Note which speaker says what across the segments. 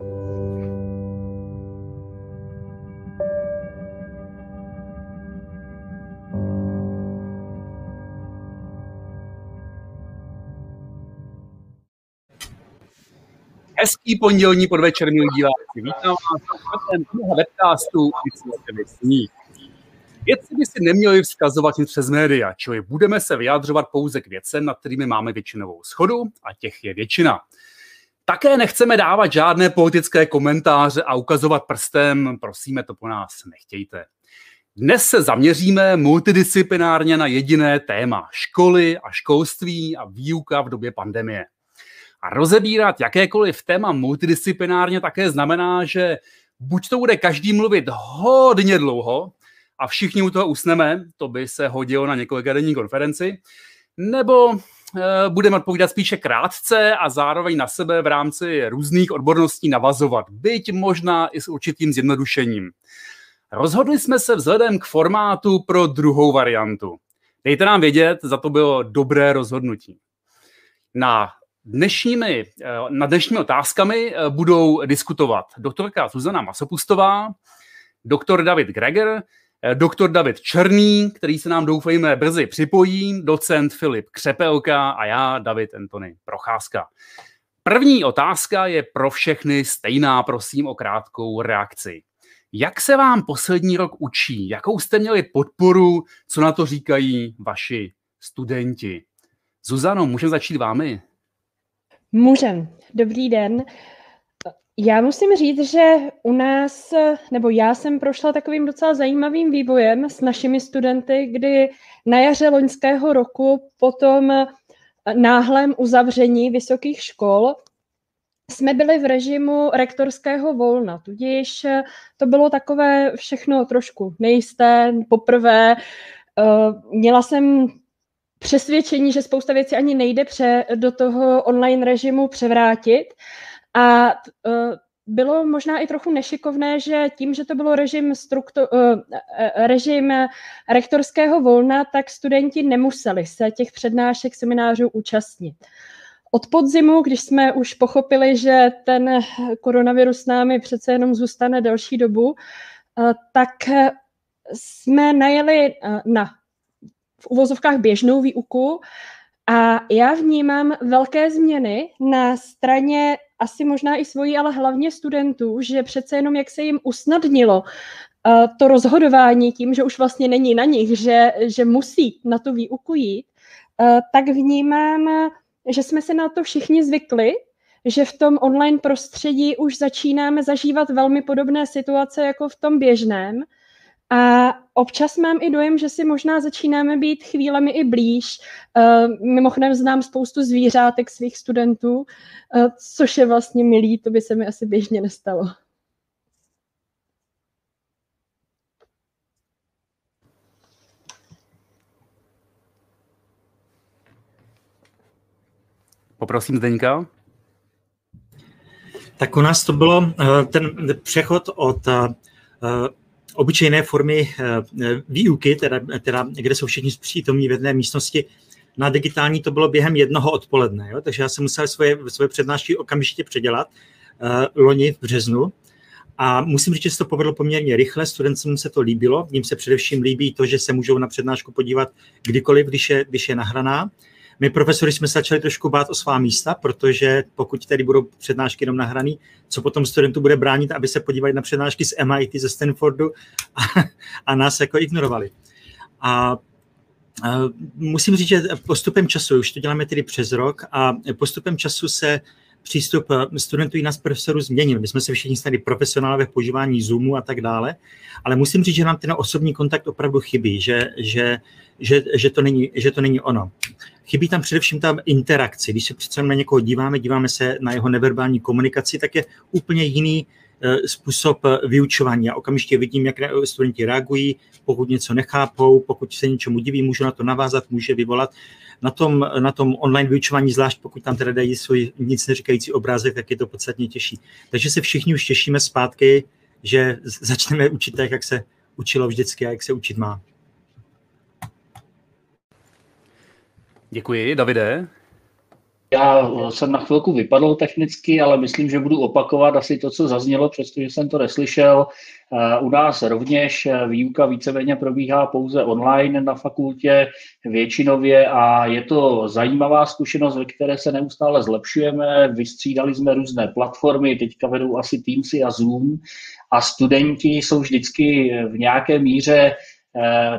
Speaker 1: Hezký pondělní podvečer, milí diváci. Vítám vás na webcastu. Věci by si neměli vzkazovat nic přes média, čili budeme se vyjádřovat pouze k věcem, nad kterými máme většinovou schodu a těch je většina. Také nechceme dávat žádné politické komentáře a ukazovat prstem, prosíme, to po nás nechtějte. Dnes se zaměříme multidisciplinárně na jediné téma školy a školství a výuka v době pandemie. A rozebírat jakékoliv téma multidisciplinárně také znamená, že buď to bude každý mluvit hodně dlouho a všichni u toho usneme, to by se hodilo na několika denní konferenci, nebo budeme odpovídat spíše krátce a zároveň na sebe v rámci různých odborností navazovat, byť možná i s určitým zjednodušením. Rozhodli jsme se vzhledem k formátu pro druhou variantu. Dejte nám vědět, za to bylo dobré rozhodnutí. Na Dnešními, eh, na dnešními otázkami eh, budou diskutovat doktorka Zuzana Masopustová, doktor David Greger, eh, doktor David Černý, který se nám doufejme brzy připojí, docent Filip Křepelka a já, David Antony Procházka. První otázka je pro všechny stejná, prosím o krátkou reakci. Jak se vám poslední rok učí? Jakou jste měli podporu? Co na to říkají vaši studenti? Zuzano, můžeme začít vámi?
Speaker 2: Můžem. Dobrý den. Já musím říct, že u nás, nebo já jsem prošla takovým docela zajímavým vývojem s našimi studenty, kdy na jaře loňského roku po tom náhlém uzavření vysokých škol jsme byli v režimu rektorského volna, tudíž to bylo takové všechno trošku nejisté, poprvé. Měla jsem přesvědčení, že spousta věcí ani nejde pře, do toho online režimu převrátit. A uh, bylo možná i trochu nešikovné, že tím, že to bylo režim, struktu, uh, režim rektorského volna, tak studenti nemuseli se těch přednášek, seminářů účastnit. Od podzimu, když jsme už pochopili, že ten koronavirus s námi přece jenom zůstane delší dobu, tak jsme najeli na v uvozovkách běžnou výuku a já vnímám velké změny na straně asi možná i svojí, ale hlavně studentů, že přece jenom jak se jim usnadnilo uh, to rozhodování tím, že už vlastně není na nich, že, že musí na tu výuku jít, uh, tak vnímám, že jsme se na to všichni zvykli, že v tom online prostředí už začínáme zažívat velmi podobné situace jako v tom běžném a občas mám i dojem, že si možná začínáme být chvílemi i blíž. Uh, mimochodem znám spoustu zvířátek svých studentů, uh, což je vlastně milý, to by se mi asi běžně nestalo.
Speaker 1: Poprosím Zdeňka.
Speaker 3: Tak u nás to bylo ten přechod od obyčejné formy eh, výuky, teda, teda, kde jsou všichni přítomní v jedné místnosti, na digitální to bylo během jednoho odpoledne, jo? takže já jsem musel svoje, svoje přednášky okamžitě předělat uh, loni v březnu. A musím říct, že se to povedlo poměrně rychle, studentům se to líbilo, jim se především líbí to, že se můžou na přednášku podívat kdykoliv, když je, když je nahraná. My profesori jsme začali trošku bát o svá místa, protože pokud tedy budou přednášky jenom nahraný, co potom studentů bude bránit, aby se podívali na přednášky z MIT, ze Stanfordu a, a nás jako ignorovali. A musím říct, že postupem času, už to děláme tedy přes rok, a postupem času se přístup studentů i nás profesorů změnil. My jsme se všichni stali profesionálové v používání Zoomu a tak dále, ale musím říct, že nám ten osobní kontakt opravdu chybí, že, že, že, že, to, není, že to není ono. Chybí tam především ta interakce. Když se přece na někoho díváme, díváme se na jeho neverbální komunikaci, tak je úplně jiný eh, způsob eh, vyučování. Já okamžitě vidím, jak studenti reagují, pokud něco nechápou, pokud se něčemu diví, můžu na to navázat, může vyvolat. Na tom, na tom online vyučování, zvlášť pokud tam teda dají svůj nic neříkající obrázek, tak je to podstatně těžší. Takže se všichni už těšíme zpátky, že začneme učit tak, jak se učilo vždycky a jak se učit má.
Speaker 1: Děkuji, Davide.
Speaker 4: Já jsem na chvilku vypadl technicky, ale myslím, že budu opakovat asi to, co zaznělo, přestože jsem to neslyšel. Eh, u nás rovněž eh, výuka víceméně probíhá pouze online na fakultě většinově a je to zajímavá zkušenost, ve které se neustále zlepšujeme. Vystřídali jsme různé platformy, teďka vedou asi Teamsy a Zoom a studenti jsou vždycky v nějaké míře Eh,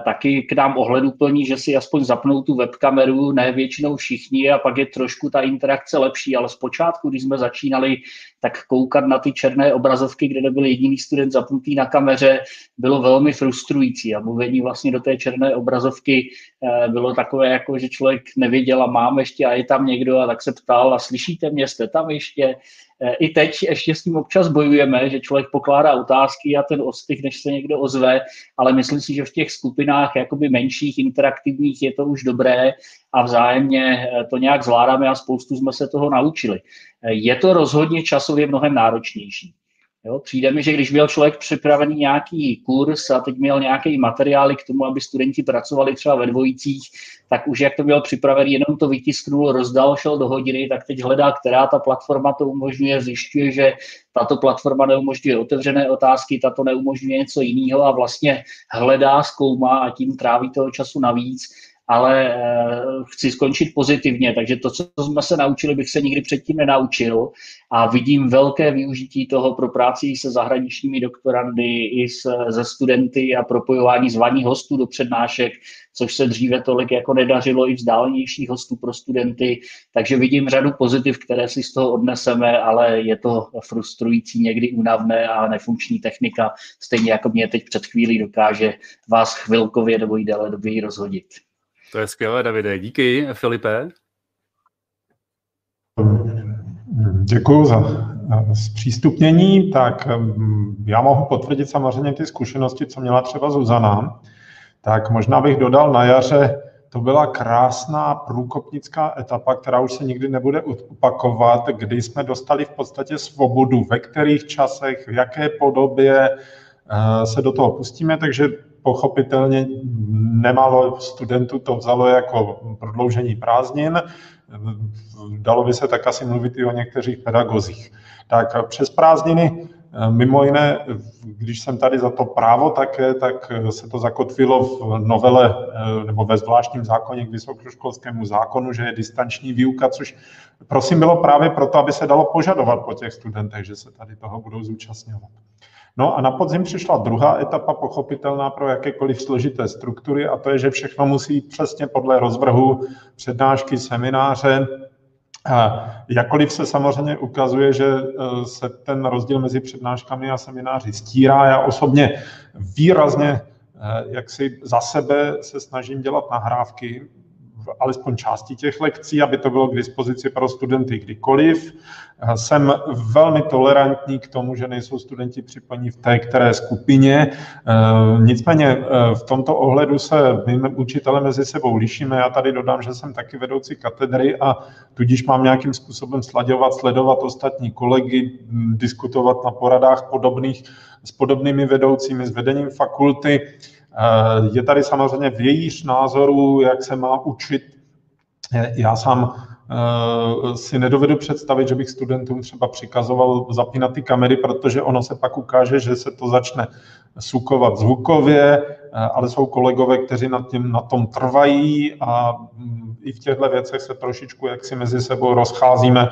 Speaker 4: taky k nám ohleduplní, že si aspoň zapnou tu webkameru, ne většinou všichni a pak je trošku ta interakce lepší, ale zpočátku, když jsme začínali, tak koukat na ty černé obrazovky, kde nebyl jediný student zapnutý na kameře, bylo velmi frustrující. A mluvení vlastně do té černé obrazovky eh, bylo takové, jako že člověk nevěděl a mám ještě a je tam někdo a tak se ptal a slyšíte mě, jste tam ještě, Eh, I teď ještě s tím občas bojujeme, že člověk pokládá otázky a ten ostych, než se někdo ozve, ale myslím si, že v těch skupinách jakoby menších, interaktivních je to už dobré a vzájemně eh, to nějak zvládáme a spoustu jsme se toho naučili. Eh, je to rozhodně časově mnohem náročnější. Jo, přijde mi, že když měl člověk připravený nějaký kurz a teď měl nějaký materiály k tomu, aby studenti pracovali třeba ve dvojicích, tak už jak to měl připravený, jenom to vytisknul, rozdal, šel do hodiny, tak teď hledá, která ta platforma to umožňuje, zjišťuje, že tato platforma neumožňuje otevřené otázky, tato neumožňuje něco jiného a vlastně hledá, zkoumá a tím tráví toho času navíc ale eh, chci skončit pozitivně, takže to, co jsme se naučili, bych se nikdy předtím nenaučil a vidím velké využití toho pro práci se zahraničními doktorandy i s, ze studenty a propojování zvaných hostů do přednášek, což se dříve tolik jako nedařilo i vzdálenějších hostů pro studenty, takže vidím řadu pozitiv, které si z toho odneseme, ale je to frustrující, někdy únavné a nefunkční technika, stejně jako mě teď před chvílí dokáže vás chvilkově nebo i déle doby rozhodit.
Speaker 1: To je skvělé, Davide. Díky, Filipe.
Speaker 5: Děkuji za zpřístupnění. Tak mm, já mohu potvrdit samozřejmě ty zkušenosti, co měla třeba Zuzana. Tak možná bych dodal na jaře, to byla krásná průkopnická etapa, která už se nikdy nebude opakovat, kdy jsme dostali v podstatě svobodu, ve kterých časech, v jaké podobě eh, se do toho pustíme, takže pochopitelně nemálo studentů to vzalo jako prodloužení prázdnin. Dalo by se tak asi mluvit i o některých pedagozích. Tak přes prázdniny Mimo jiné, když jsem tady za to právo také, tak se to zakotvilo v novele nebo ve zvláštním zákoně k vysokoškolskému zákonu, že je distanční výuka, což prosím bylo právě proto, aby se dalo požadovat po těch studentech, že se tady toho budou zúčastňovat. No a na podzim přišla druhá etapa, pochopitelná pro jakékoliv složité struktury, a to je, že všechno musí jít přesně podle rozvrhu přednášky, semináře. Jakkoliv se samozřejmě ukazuje, že e, se ten rozdíl mezi přednáškami a semináři stírá, já osobně výrazně e, jak si za sebe se snažím dělat nahrávky alespoň části těch lekcí, aby to bylo k dispozici pro studenty kdykoliv. Jsem velmi tolerantní k tomu, že nejsou studenti připojení v té které skupině. Nicméně eh, v tomto ohledu se my učitele mezi sebou lišíme. Já tady dodám, že jsem taky vedoucí katedry a tudíž mám nějakým způsobem sladěvat, sledovat ostatní kolegy, diskutovat na poradách podobných s podobnými vedoucími, s vedením fakulty. Eh, je tady samozřejmě vějíř názorů, jak se má učit. Eh, já sám eh, si nedovedu představit, že bych studentům třeba přikazoval zapínat ty kamery, protože ono se pak ukáže, že se to začne sukovat zvukově, ale jsou kolegové, kteří nad tím, na tom trvají a mm, i v těchto věcech se trošičku jaksi mezi sebou rozcházíme.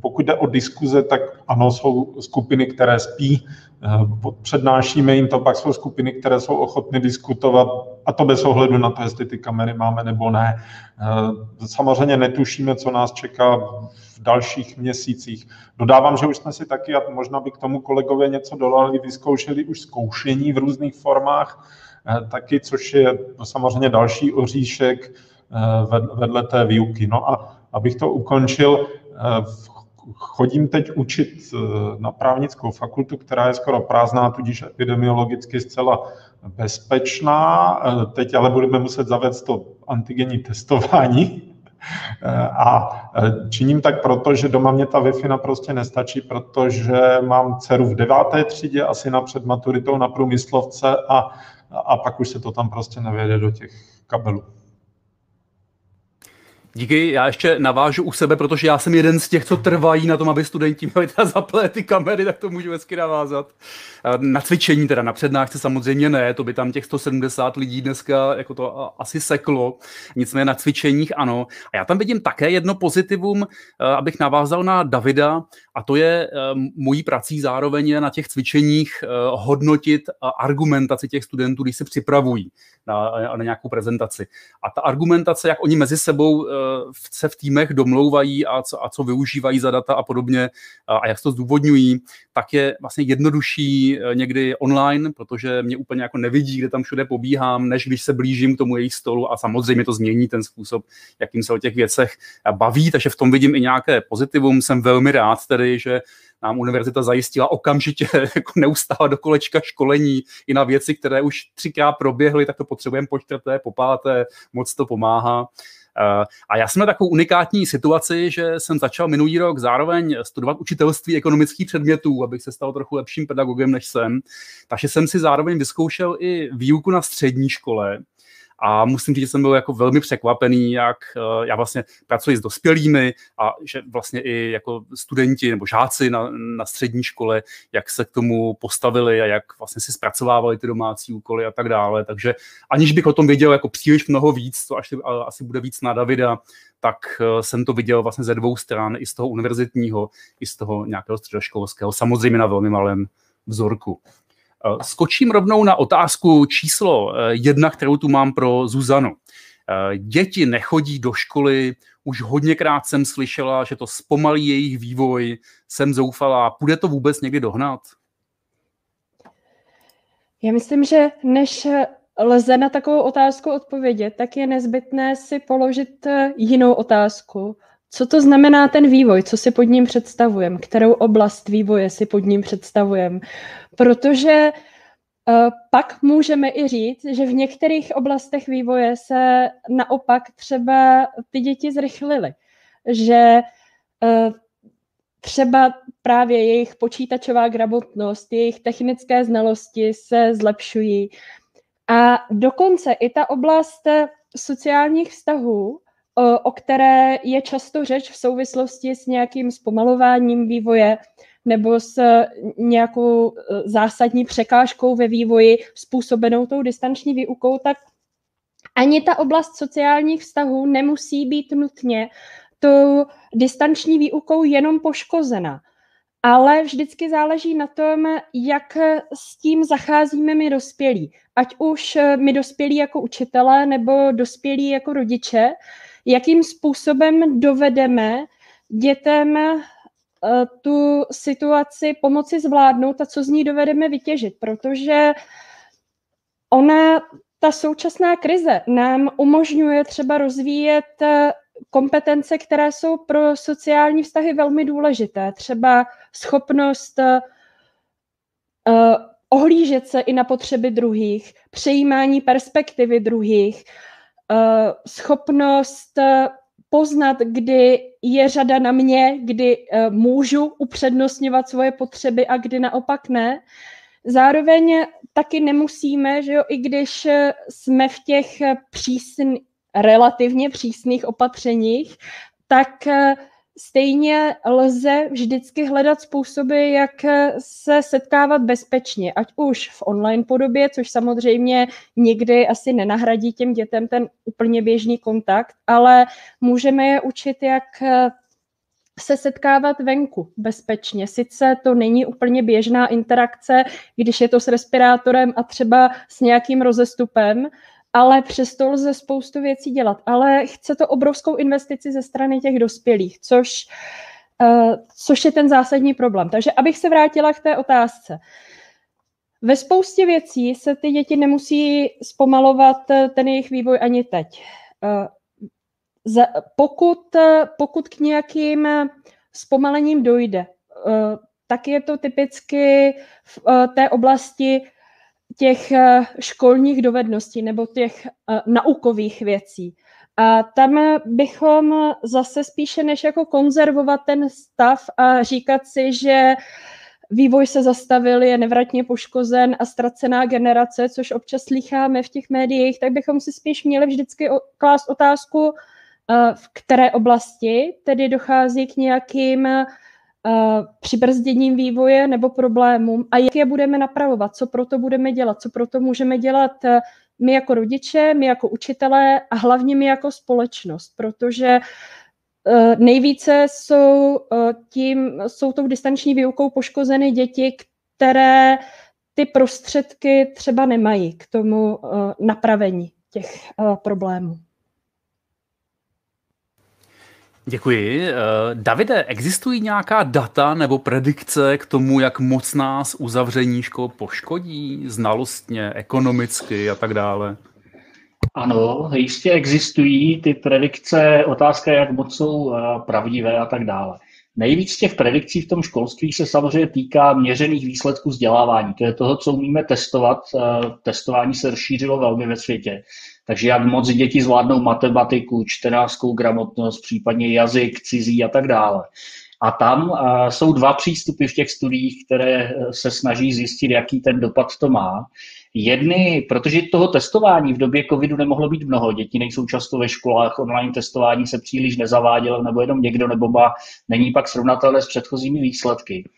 Speaker 5: Pokud jde o diskuze, tak ano, jsou skupiny, které spí, Eh, přednášíme jim to, pak jsou skupiny, které jsou ochotny diskutovat, a to bez ohledu na to, jestli ty kamery máme nebo ne. Eh, samozřejmě netušíme, co nás čeká v dalších měsících. Dodávám, že už jsme si taky, a možná by k tomu kolegové něco dodali, vyzkoušeli už zkoušení v různých formách, eh, taky, což je samozřejmě další oříšek vedle té výuky. No a abych to ukončil, v chodím teď učit eh, na právnickou fakultu, která je skoro prázdná, tudíž epidemiologicky zcela bezpečná. Eh, teď ale budeme muset zavést to antigenní testování. A činím tak proto, že doma mě ta Wi-Fi prostě nestačí, protože mám dceru v deváté třídě, asi na maturitou na průmyslovce a, a pak už se to tam prostě nevede do těch kabelů.
Speaker 1: Díky, já ještě navážu u sebe, protože já jsem jeden z těch, co trvají na tom, aby studenti měli teda zaplé ty kamery, tak to můžu hezky navázat. Na cvičení teda, na přednášce samozřejmě ne, to by tam těch 170 lidí dneska jako to asi seklo, nicméně na cvičeních ano. A já tam vidím také jedno pozitivum, abych navázal na Davida, a to je mojí prací zároveň na těch cvičeních hodnotit argumentaci těch studentů, když se připravují na, na nějakou prezentaci. A ta argumentace, jak oni mezi sebou se v týmech domlouvají a co, a co využívají za data a podobně a, a jak to zdůvodňují, tak je vlastně jednodušší e, někdy online, protože mě úplně jako nevidí, kde tam všude pobíhám, než když se blížím k tomu jejich stolu a samozřejmě to změní ten způsob, jakým se o těch věcech baví, takže v tom vidím i nějaké pozitivum. Jsem velmi rád tedy, že nám univerzita zajistila okamžitě jako neustále do kolečka školení i na věci, které už třikrát proběhly, tak to potřebujeme po čtvrté, po páté, moc to pomáhá. Eh, a já jsem na takovou unikátní situaci, že jsem začal minulý rok zároveň studovat učitelství ekonomických předmětů, abych se stal trochu lepším pedagogem, než jsem. Takže jsem si zároveň vyzkoušel i výuku na střední škole. A musím říct, že jsem byl jako velmi překvapený, jak eh, já vlastně pracuji s dospělými a že vlastně i jako studenti nebo žáci na, na střední škole, jak se k tomu postavili a jak vlastně si zpracovávali ty domácí úkoly a tak dále. Takže aniž bych o tom věděl jako příliš mnoho víc, to až, asi bude víc na Davida, tak eh, jsem to viděl vlastně ze dvou stran, i z toho univerzitního, i z toho nějakého středoškolského, samozřejmě na velmi malém vzorku. Eh, skočím rovnou na otázku číslo eh, jedna, kterou tu mám pro Zuzanu. Eh, děti nechodí do školy, už hodněkrát jsem slyšela, že to zpomalí jejich vývoj, jsem zoufalá. Půjde to vůbec někdy dohnat?
Speaker 2: Já myslím, že než lze na takovou otázku odpovědět, tak je nezbytné si položit jinou otázku. Co to znamená ten vývoj? Co si pod ním představujeme? Kterou oblast vývoje si pod ním představujeme? Protože uh, pak můžeme i říct, že v některých oblastech vývoje se naopak třeba ty děti zrychlily. Že uh, třeba právě jejich počítačová gramotnost, jejich technické znalosti se zlepšují. A dokonce i ta oblast sociálních vztahů o které je často řeč v souvislosti s nějakým zpomalováním vývoje nebo s nějakou e, zásadní překážkou ve vývoji způsobenou tou distanční výukou, tak ani ta oblast sociálních vztahů nemusí být nutně tou distanční výukou jenom poškozena. Ale vždycky záleží na tom, jak s tím zacházíme my dospělí. Ať už my dospělí jako učitelé nebo dospělí jako rodiče, jakým způsobem dovedeme dětem eh, tu situaci pomoci zvládnout a co z ní dovedeme vytěžit, protože ona, ta současná krize nám umožňuje třeba rozvíjet eh, kompetence, které jsou pro sociální vztahy velmi důležité. Třeba schopnost uh, ohlížet se i na potřeby druhých, přejímání perspektivy druhých, uh, schopnost uh, poznat, kdy je řada na mě, kdy uh, můžu upřednostňovat svoje potřeby a kdy naopak ne. Zároveň taky nemusíme, že jo, i když jsme v těch přísn, relativně přísných opatřeních, tak stejně lze vždycky hledat způsoby, jak se setkávat bezpečně, ať už v online podobě, což samozřejmě nikdy asi nenahradí těm dětem ten úplně běžný kontakt, ale můžeme je učit, jak se setkávat venku bezpečně. Sice to není úplně běžná interakce, když je to s respirátorem a třeba s nějakým rozestupem, ale přesto lze spoustu věcí dělat. Ale chce to obrovskou investici ze strany těch dospělých, což, uh, což je ten zásadní problém. Takže abych se vrátila k té otázce. Ve spoustě věcí se ty děti nemusí zpomalovat eh, ten jejich vývoj ani teď. Za, pokud, pokud k nějakým zpomalením dojde, tak je to typicky v té oblasti těch eh, školních dovedností nebo těch uh, naukových věcí. A tam bychom zase spíše než jako konzervovat ten stav a říkat si, že vývoj se zastavil, je nevratně poškozen a ztracená generace, což občas slycháme v těch médiích, tak bychom si spíš měli vždycky klást otázku, v které oblasti tedy dochází k nějakým přibrzděním vývoje nebo problémům a jak je budeme napravovat, co proto budeme dělat, co proto můžeme dělat my jako rodiče, my jako učitelé a hlavně my jako společnost, protože nejvíce jsou, tím, jsou tou distanční výukou poškozeny děti, které ty prostředky třeba nemají k tomu napravení těch problémů.
Speaker 1: Děkuji. Eh, Davide, existují nějaká data nebo predikce k tomu, jak moc nás uzavření škol poškodí znalostně, ekonomicky a tak dále?
Speaker 4: Ano, jistě existují ty predikce, otázka jak moc jsou eh, pravdivé a tak dále. Nejvíc těch predikcí v tom školství se samozřejmě týká měřených výsledků vzdělávání. To je toho, co umíme testovat. Eh, testování se rozšířilo velmi ve světě. Takže jak moc děti zvládnou matematiku, čtenářskou gramotnost, případně jazyk, cizí a tak dále. A tam uh, jsou dva přístupy v těch studiích, které eh, se snaží zjistit, jaký ten dopad to má. Jedny, protože toho testování v době covidu nemohlo být mnoho, děti nejsou často ve školách, online testování se příliš nezavádělo, nebo jenom někdo, nebo ba není pak srovnatelné s předchozími výsledky,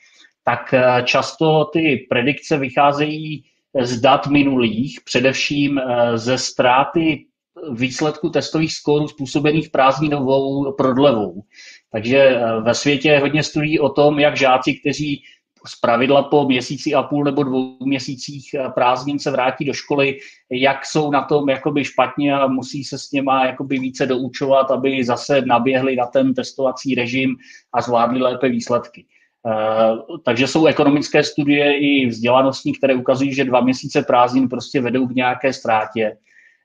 Speaker 4: tak eh, často ty predikce vycházejí z dat minulých, především eh, ze ztráty výsledku testových skórů způsobených prázdninovou prodlevou. Takže eh, ve světě je hodně studií o tom, jak žáci, kteří z pravidla po měsíci a půl nebo dvou měsících eh, prázdnin se vrátí do školy, jak jsou na tom jakoby špatně a musí se s něma jakoby více doučovat, aby zase naběhli na ten testovací režim a zvládli lépe výsledky. Eh, takže jsou ekonomické studie i vzdělanostní, které ukazují, že dva měsíce prázdnin prostě vedou k nějaké ztrátě.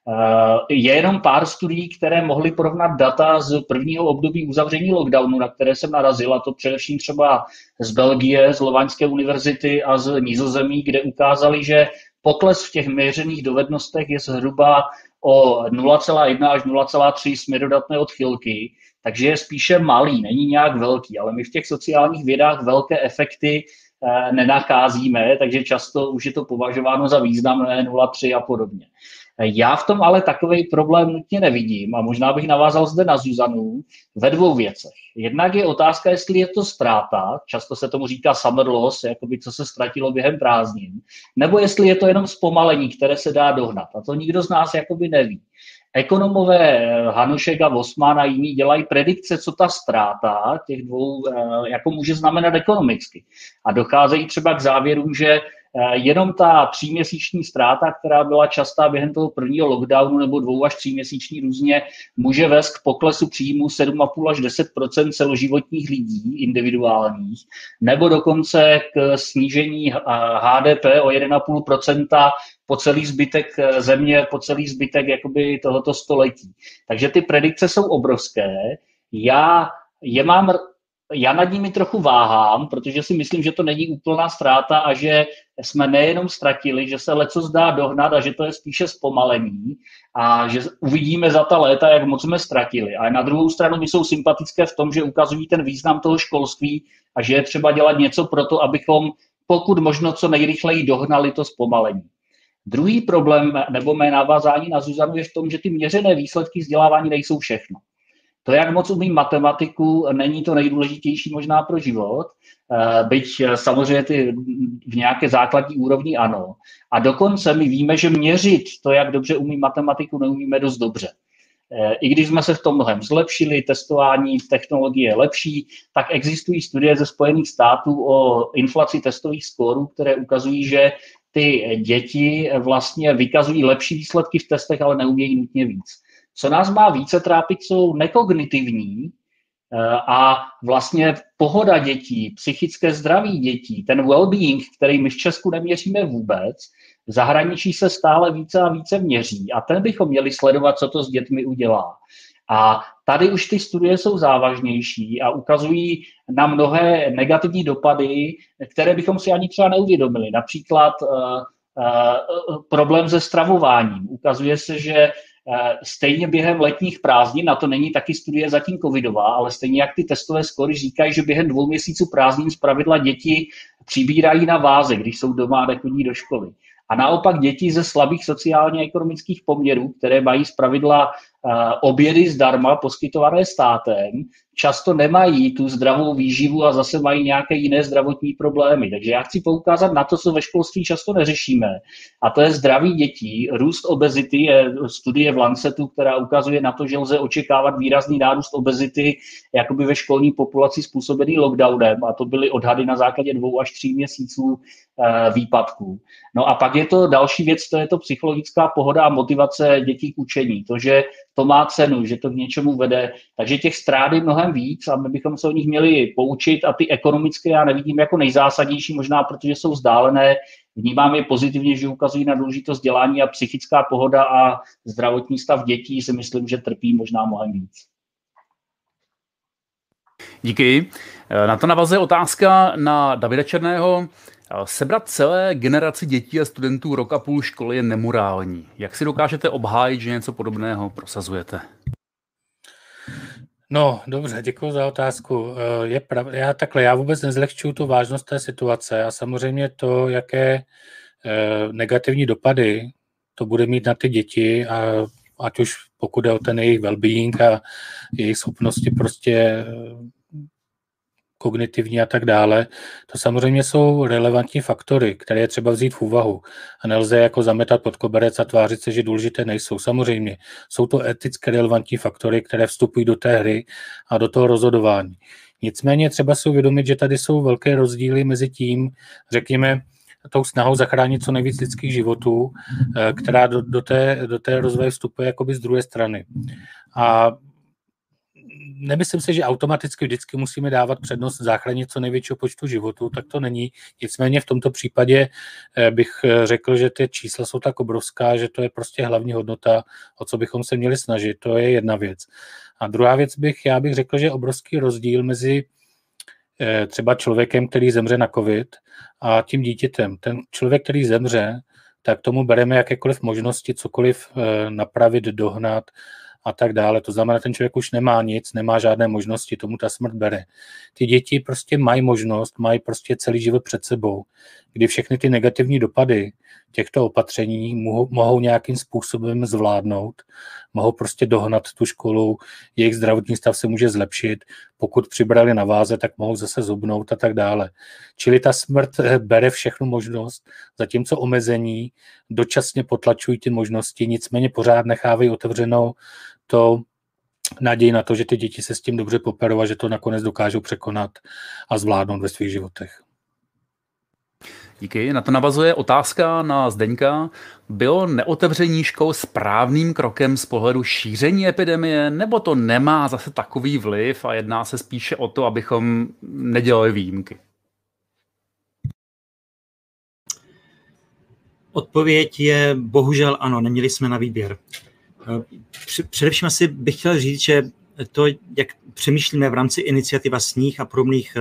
Speaker 4: Eh, je jenom pár studií, které mohly porovnat data z prvního období uzavření lockdownu, na které jsem narazil, a to především třeba z Belgie, z Lovaňské univerzity a z Nízozemí, kde ukázali, že pokles v těch měřených dovednostech je zhruba o 0,1 až 0,3 směrodatné odchylky, takže je spíše malý, není nějak velký, ale my v těch sociálních vědách velké efekty eh, nenacházíme, takže často už je to považováno za významné 0,3 a podobně. Já v tom ale takový problém nutně nevidím a možná bych navázal zde na Zuzanu ve dvou věcech. Jednak je otázka, jestli je to ztráta, často se tomu říká summer loss, jakoby co se ztratilo během prázdnin, nebo jestli je to jenom zpomalení, které se dá dohnat. A to nikdo z nás jakoby neví. Ekonomové eh, Hanušek a Vosman a jiní dělají predikce, co ta ztráta těch dvou eh, jako může znamenat ekonomicky. A docházejí třeba k závěru, že Eh, jenom ta tříměsíční ztráta, která byla častá během toho prvního lockdownu nebo dvou až tříměsíční různě, může vést k poklesu příjmu 7,5 až 10% celoživotních lidí individuálních, nebo dokonce k snížení HDP o 1,5 po celý zbytek eh, země, po celý zbytek jakoby tohoto století. Takže ty predikce jsou obrovské. Já je mám já nad nimi trochu váhám, protože si myslím, že to není úplná ztráta a že jsme nejenom ztratili, že se leco zdá dohnat a že to je spíše zpomalení a že uvidíme za ta léta, jak moc jsme ztratili. A na druhou stranu my jsou sympatické v tom, že ukazují ten význam toho školství a že je třeba dělat něco pro to, abychom pokud možno co nejrychleji dohnali to zpomalení. Druhý problém nebo mé navázání na Zuzanu je v tom, že ty měřené výsledky vzdělávání nejsou všechno. To, jak moc umím matematiku, není to nejdůležitější možná pro život, eh, byť eh, samozřejmě ty v nějaké základní úrovni ano. A dokonce my víme, že měřit to, jak dobře umí matematiku, neumíme dost dobře. Eh, I když jsme se v tom mnohem zlepšili, testování technologie je lepší, tak existují studie ze Spojených států o inflaci testových skórů, které ukazují, že ty děti vlastně vykazují lepší výsledky v testech, ale neumějí nutně víc. Co nás má více trápit, jsou nekognitivní eh, a vlastně pohoda dětí, psychické zdraví dětí, ten well-being, který my v Česku neměříme vůbec, v zahraničí se stále více a více měří a ten bychom měli sledovat, co to s dětmi udělá. A tady už ty studie jsou závažnější a ukazují na mnohé negativní dopady, které bychom si ani třeba neuvědomili. Například uh, uh, problém se stravováním. Ukazuje se, že Eh, stejně během letních prázdnin, na to není taky studie zatím covidová, ale stejně jak ty testové skory říkají, že během dvou měsíců prázdnin zpravidla děti přibírají na váze, když jsou doma a nechodí do školy. A naopak děti ze slabých sociálně-ekonomických poměrů, které mají zpravidla obědy zdarma poskytované státem často nemají tu zdravou výživu a zase mají nějaké jiné zdravotní problémy. Takže já chci poukázat na to, co ve školství často neřešíme. A to je zdraví dětí. Růst obezity je studie v Lancetu, která ukazuje na to, že lze očekávat výrazný nárůst obezity jakoby ve školní populaci způsobený lockdownem. A to byly odhady na základě dvou až tří měsíců eh, výpadků. No a pak je to další věc, to je to psychologická pohoda a motivace dětí k učení. To, že to má cenu, že to k něčemu vede. Takže těch strát je mnohem víc a my bychom se o nich měli poučit a ty ekonomické já nevidím jako nejzásadnější, možná protože jsou vzdálené. Vnímám je pozitivně, že ukazují na důležitost dělání a psychická pohoda a zdravotní stav dětí si myslím, že trpí možná mnohem víc.
Speaker 1: Díky. Na to navazuje otázka na Davida Černého. Sebrat celé generaci dětí a studentů rok a půl školy je nemorální. Jak si dokážete obhájit, že něco podobného prosazujete?
Speaker 6: No, dobře, děkuji za otázku. Eh, je prav... Já takhle, já vůbec nezlehčuju tu vážnost té situace a samozřejmě to, jaké eh, negativní dopady to bude mít na ty děti a ať už pokud je o ten jejich well-being a jejich schopnosti prostě kognitivní a tak dále, to samozřejmě jsou relevantní faktory, které je třeba vzít v úvahu a nelze jako zametat pod koberec a tvářit se, že důležité nejsou. Samozřejmě jsou to etické relevantní faktory, které vstupují do té hry a do toho rozhodování. Nicméně třeba si uvědomit, že tady jsou velké rozdíly mezi tím, řekněme, tou snahou zachránit co nejvíc lidských životů, eh, která do, do, té, do té rozvoje vstupuje jakoby z druhé strany. A nemyslím si, že automaticky vždycky musíme dávat přednost záchraně co největšího počtu životů, tak to není. Nicméně v tomto případě eh, bych eh, řekl, že ty čísla jsou tak obrovská, že to je prostě hlavní hodnota, o co bychom se měli snažit. To je jedna věc. A druhá věc bych, já bych řekl, že obrovský rozdíl mezi eh, třeba člověkem, který zemře na COVID a tím dítětem. Ten člověk, který zemře, tak tomu bereme jakékoliv možnosti cokoliv napravit, dohnat, a tak dále. To znamená, ten člověk už nemá nic, nemá žádné možnosti, tomu ta smrt bere. Ty děti prostě mají možnost, mají prostě celý život před sebou, kdy všechny ty negativní dopady těchto opatření mohou, mohou nějakým způsobem zvládnout, mohou prostě dohnat tu školu, jejich zdravotní stav se může zlepšit, pokud přibrali na váze, tak mohou zase zubnout a tak dále. Čili ta smrt eh, bere všechnu možnost, zatímco omezení dočasně potlačují ty možnosti, nicméně pořád nechávají otevřenou to naději na to, že ty děti se s tím dobře poperou a že to nakonec dokážou překonat a zvládnout ve svých životech.
Speaker 1: Díky. Na to navazuje otázka na Zdeňka. Bylo neotevření škol správným krokem z pohledu šíření epidemie, nebo to nemá zase takový vliv a jedná se spíše o to, abychom nedělali výjimky?
Speaker 3: Odpověď je bohužel ano, neměli jsme na výběr. Především asi bych chtěl říct, že to, jak přemýšlíme v rámci iniciativa sníh a podobných,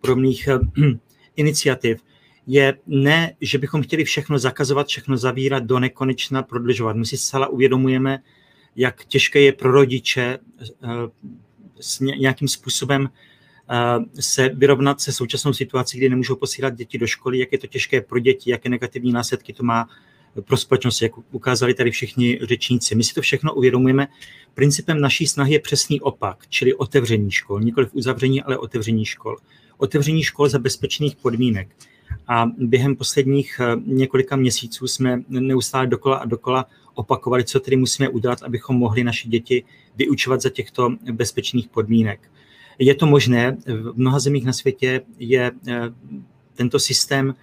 Speaker 3: podobných iniciativ, je ne, že bychom chtěli všechno zakazovat, všechno zavírat do nekonečna, prodlužovat. My si zcela uvědomujeme, jak těžké je pro rodiče eh, s nějakým způsobem eh, se vyrovnat se současnou situací, kdy nemůžou posílat děti do školy, jak je to těžké pro děti, jaké negativní následky to má pro společnost, jak ukázali tady všichni řečníci. My si to všechno uvědomujeme. Principem naší snahy je přesný opak, čili otevření škol, nikoli v uzavření, ale otevření škol. Otevření škol za bezpečných podmínek. A během posledních eh, několika měsíců jsme neustále dokola a dokola opakovali, co tedy musíme udělat, abychom mohli naše děti vyučovat za těchto bezpečných podmínek. Je to možné, v mnoha zemích na světě je eh, tento systém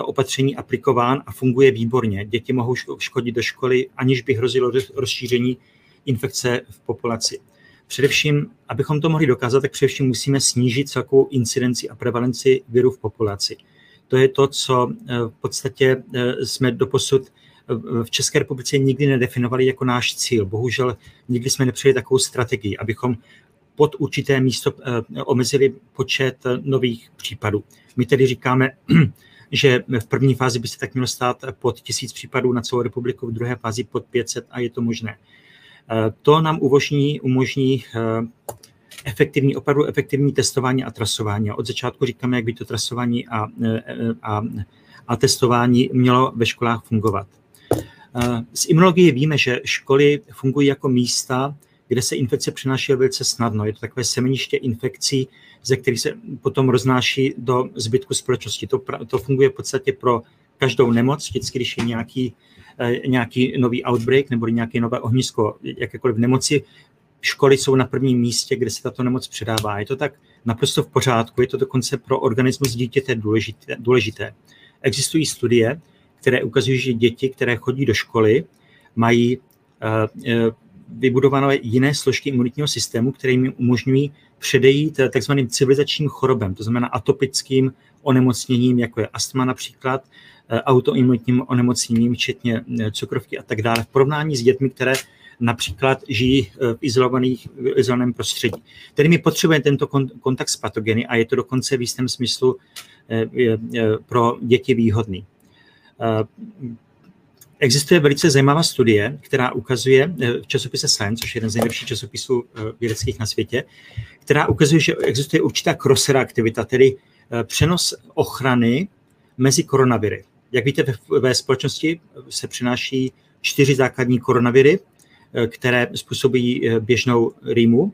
Speaker 3: opatření aplikován a funguje výborně. Děti mohou škodit do školy, aniž by hrozilo rozšíření infekce v populaci. Především, abychom to mohli dokázat, tak především musíme snížit celkovou incidenci a prevalenci viru v populaci. To je to, co eh, v podstatě eh, jsme doposud v České republice nikdy nedefinovali jako náš cíl. Bohužel nikdy jsme nepřijeli takovou strategii, abychom pod určité místo omezili počet nových případů. My tedy říkáme, že v první fázi by se tak mělo stát pod tisíc případů na celou republiku, v druhé fázi pod 500 a je to možné. To nám umožní, umožní efektivní, opravdu efektivní testování a trasování. Od začátku říkáme, jak by to trasování a, a, a testování mělo ve školách fungovat. Z imunologie víme, že školy fungují jako místa, kde se infekce přenáší velice snadno. Je to takové semeniště infekcí, ze kterých se potom roznáší do zbytku společnosti. To, to funguje v podstatě pro každou nemoc, vždycky, když je nějaký, eh, nějaký nový outbreak nebo nějaké nové ohnisko jakékoliv nemoci, školy jsou na prvním místě, kde se tato nemoc předává. Je to tak naprosto v pořádku, je to dokonce pro organismus dítěte důležité. důležité. Existují studie, které ukazují, že děti, které chodí do školy, mají uh, vybudované jiné složky imunitního systému, které jim umožňují předejít takzvaným civilizačním chorobem, to znamená atopickým onemocněním, jako je astma například, autoimunitním onemocněním, včetně cukrovky a tak dále, v porovnání s dětmi, které například žijí v izolovaných, v izolovaném prostředí. Tedy my potřebujeme tento kontakt s patogeny a je to dokonce v jistém smyslu pro děti výhodný. Existuje velice zajímavá studie, která ukazuje v časopise Science, což je jeden z nejlepších časopisů vědeckých na světě, která ukazuje, že existuje určitá cross-reaktivita, tedy přenos ochrany mezi koronaviry. Jak víte, ve, společnosti se přináší čtyři základní koronaviry, které způsobí běžnou rýmu.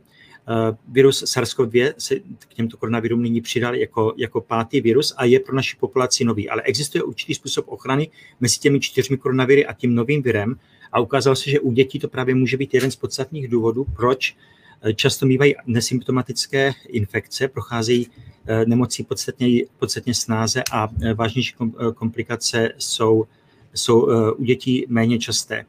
Speaker 3: Virus SARS-CoV-2 se k těmto koronavirům nyní přidal jako, jako pátý virus a je pro naši populaci nový. Ale existuje určitý způsob ochrany mezi těmi čtyřmi koronaviry a tím novým virem a ukázalo se, že u dětí to právě může být jeden z podstatných důvodů, proč často mývají nesymptomatické infekce, procházejí nemocí podstatně, podstatně snáze a vážnější komplikace jsou, jsou u dětí méně časté.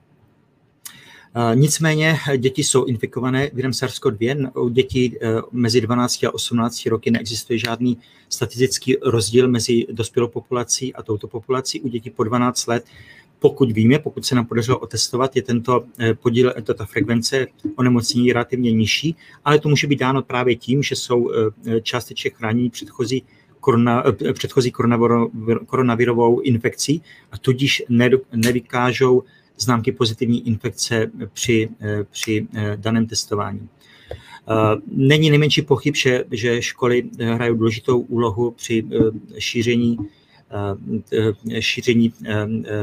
Speaker 3: Nicméně děti jsou infikované virem SARS-CoV-2. U dětí mezi 12 a 18 roky neexistuje žádný statistický rozdíl mezi dospělou populací a touto populací. U dětí po 12 let, pokud víme, pokud se nám podařilo otestovat, je tento podíl, tato frekvence onemocnění relativně nižší, ale to může být dáno právě tím, že jsou částečně chráněni předchozí korona, předchozí koronavirovou infekcí a tudíž nevykážou známky pozitivní infekce při, při daném testování. Není nejmenší pochyb, že, že školy hrají důležitou úlohu při šíření, šíření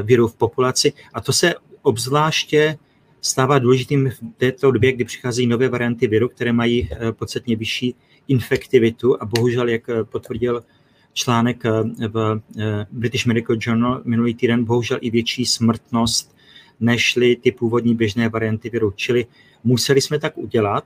Speaker 3: viru v populaci a to se obzvláště stává důležitým v této době, kdy přicházejí nové varianty viru, které mají podstatně vyšší infektivitu a bohužel, jak potvrdil článek v British Medical Journal minulý týden, bohužel i větší smrtnost nežli ty původní běžné varianty viru. Čili museli jsme tak udělat.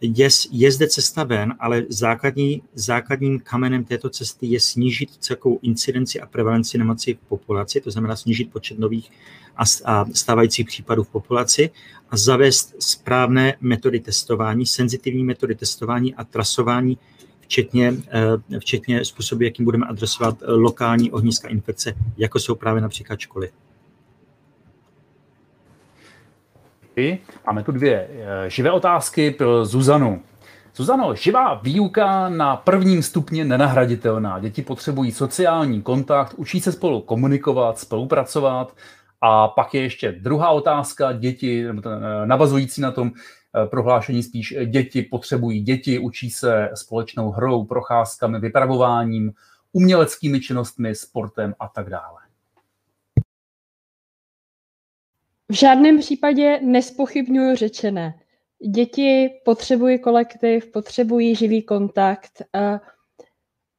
Speaker 3: Je, je zde cesta ven, ale základní, základním kamenem této cesty je snížit celkovou incidenci a prevalenci nemoci v populaci, to znamená snížit počet nových a, a stávajících případů v populaci a zavést správné metody testování, senzitivní metody testování a trasování, včetně, eh, včetně způsobu, jakým budeme adresovat lokální ohniska infekce, jako jsou právě například školy.
Speaker 1: Máme tu dvě eh, živé otázky pro Zuzanu. Zuzano, živá výuka na prvním stupni nenahraditelná. Děti potřebují sociální kontakt, učí se spolu komunikovat, spolupracovat. A pak je ještě druhá otázka, děti, eh, navazující na tom eh, prohlášení spíš, děti potřebují děti, učí se společnou hrou, procházkami, vypravováním, uměleckými činnostmi, sportem a tak dále.
Speaker 2: V žádném případě nespochybnuju řečené. Děti potřebují kolektiv, potřebují živý kontakt,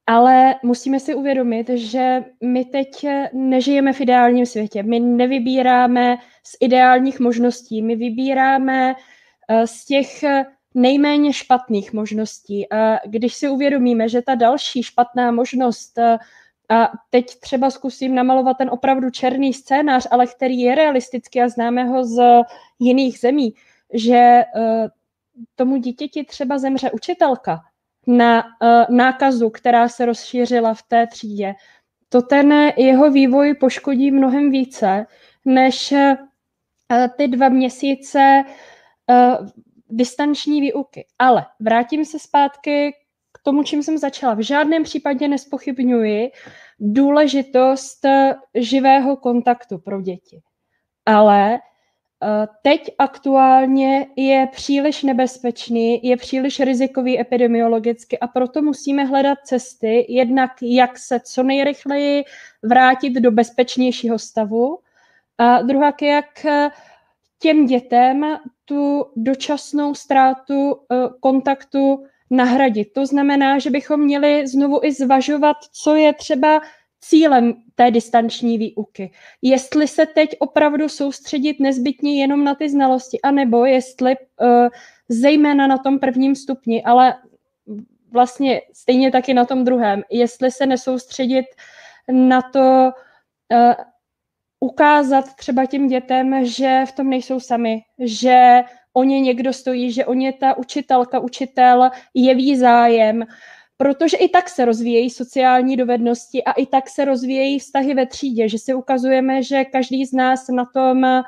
Speaker 2: ale musíme si uvědomit, že my teď nežijeme v ideálním světě. My nevybíráme z ideálních možností, my vybíráme z těch nejméně špatných možností. A když si uvědomíme, že ta další špatná možnost a teď třeba zkusím namalovat ten opravdu černý scénář, ale který je realistický a známe ho z jiných zemí, že uh, tomu dítěti třeba zemře učitelka na uh, nákazu, která se rozšířila v té třídě. To ten jeho vývoj poškodí mnohem více, než uh, ty dva měsíce distanční výuky. Ale vrátím se zpátky tomu, čím jsem začala. V žádném případě nespochybňuji důležitost eh, živého kontaktu pro děti. Ale eh, teď aktuálně je příliš nebezpečný, je příliš rizikový epidemiologicky a proto musíme hledat cesty, jednak jak se co nejrychleji vrátit do bezpečnějšího stavu A druhá, jak těm dětem tu dočasnou ztrátu kontaktu nahradit. To znamená, že bychom měli znovu i zvažovat, co je třeba cílem té distanční výuky. Jestli se teď opravdu soustředit nezbytně jenom na ty znalosti, anebo jestli uh, zejména na tom prvním stupni, ale vlastně stejně taky na tom druhém, jestli se nesoustředit na to uh, ukázat třeba těm dětem, že v tom nejsou sami, že o ně někdo stojí, že o ně ta učitelka, učitel jeví zájem, protože i tak se rozvíjejí sociální dovednosti a i tak se rozvíjejí vztahy ve třídě, že si ukazujeme, že každý z nás na tom eh,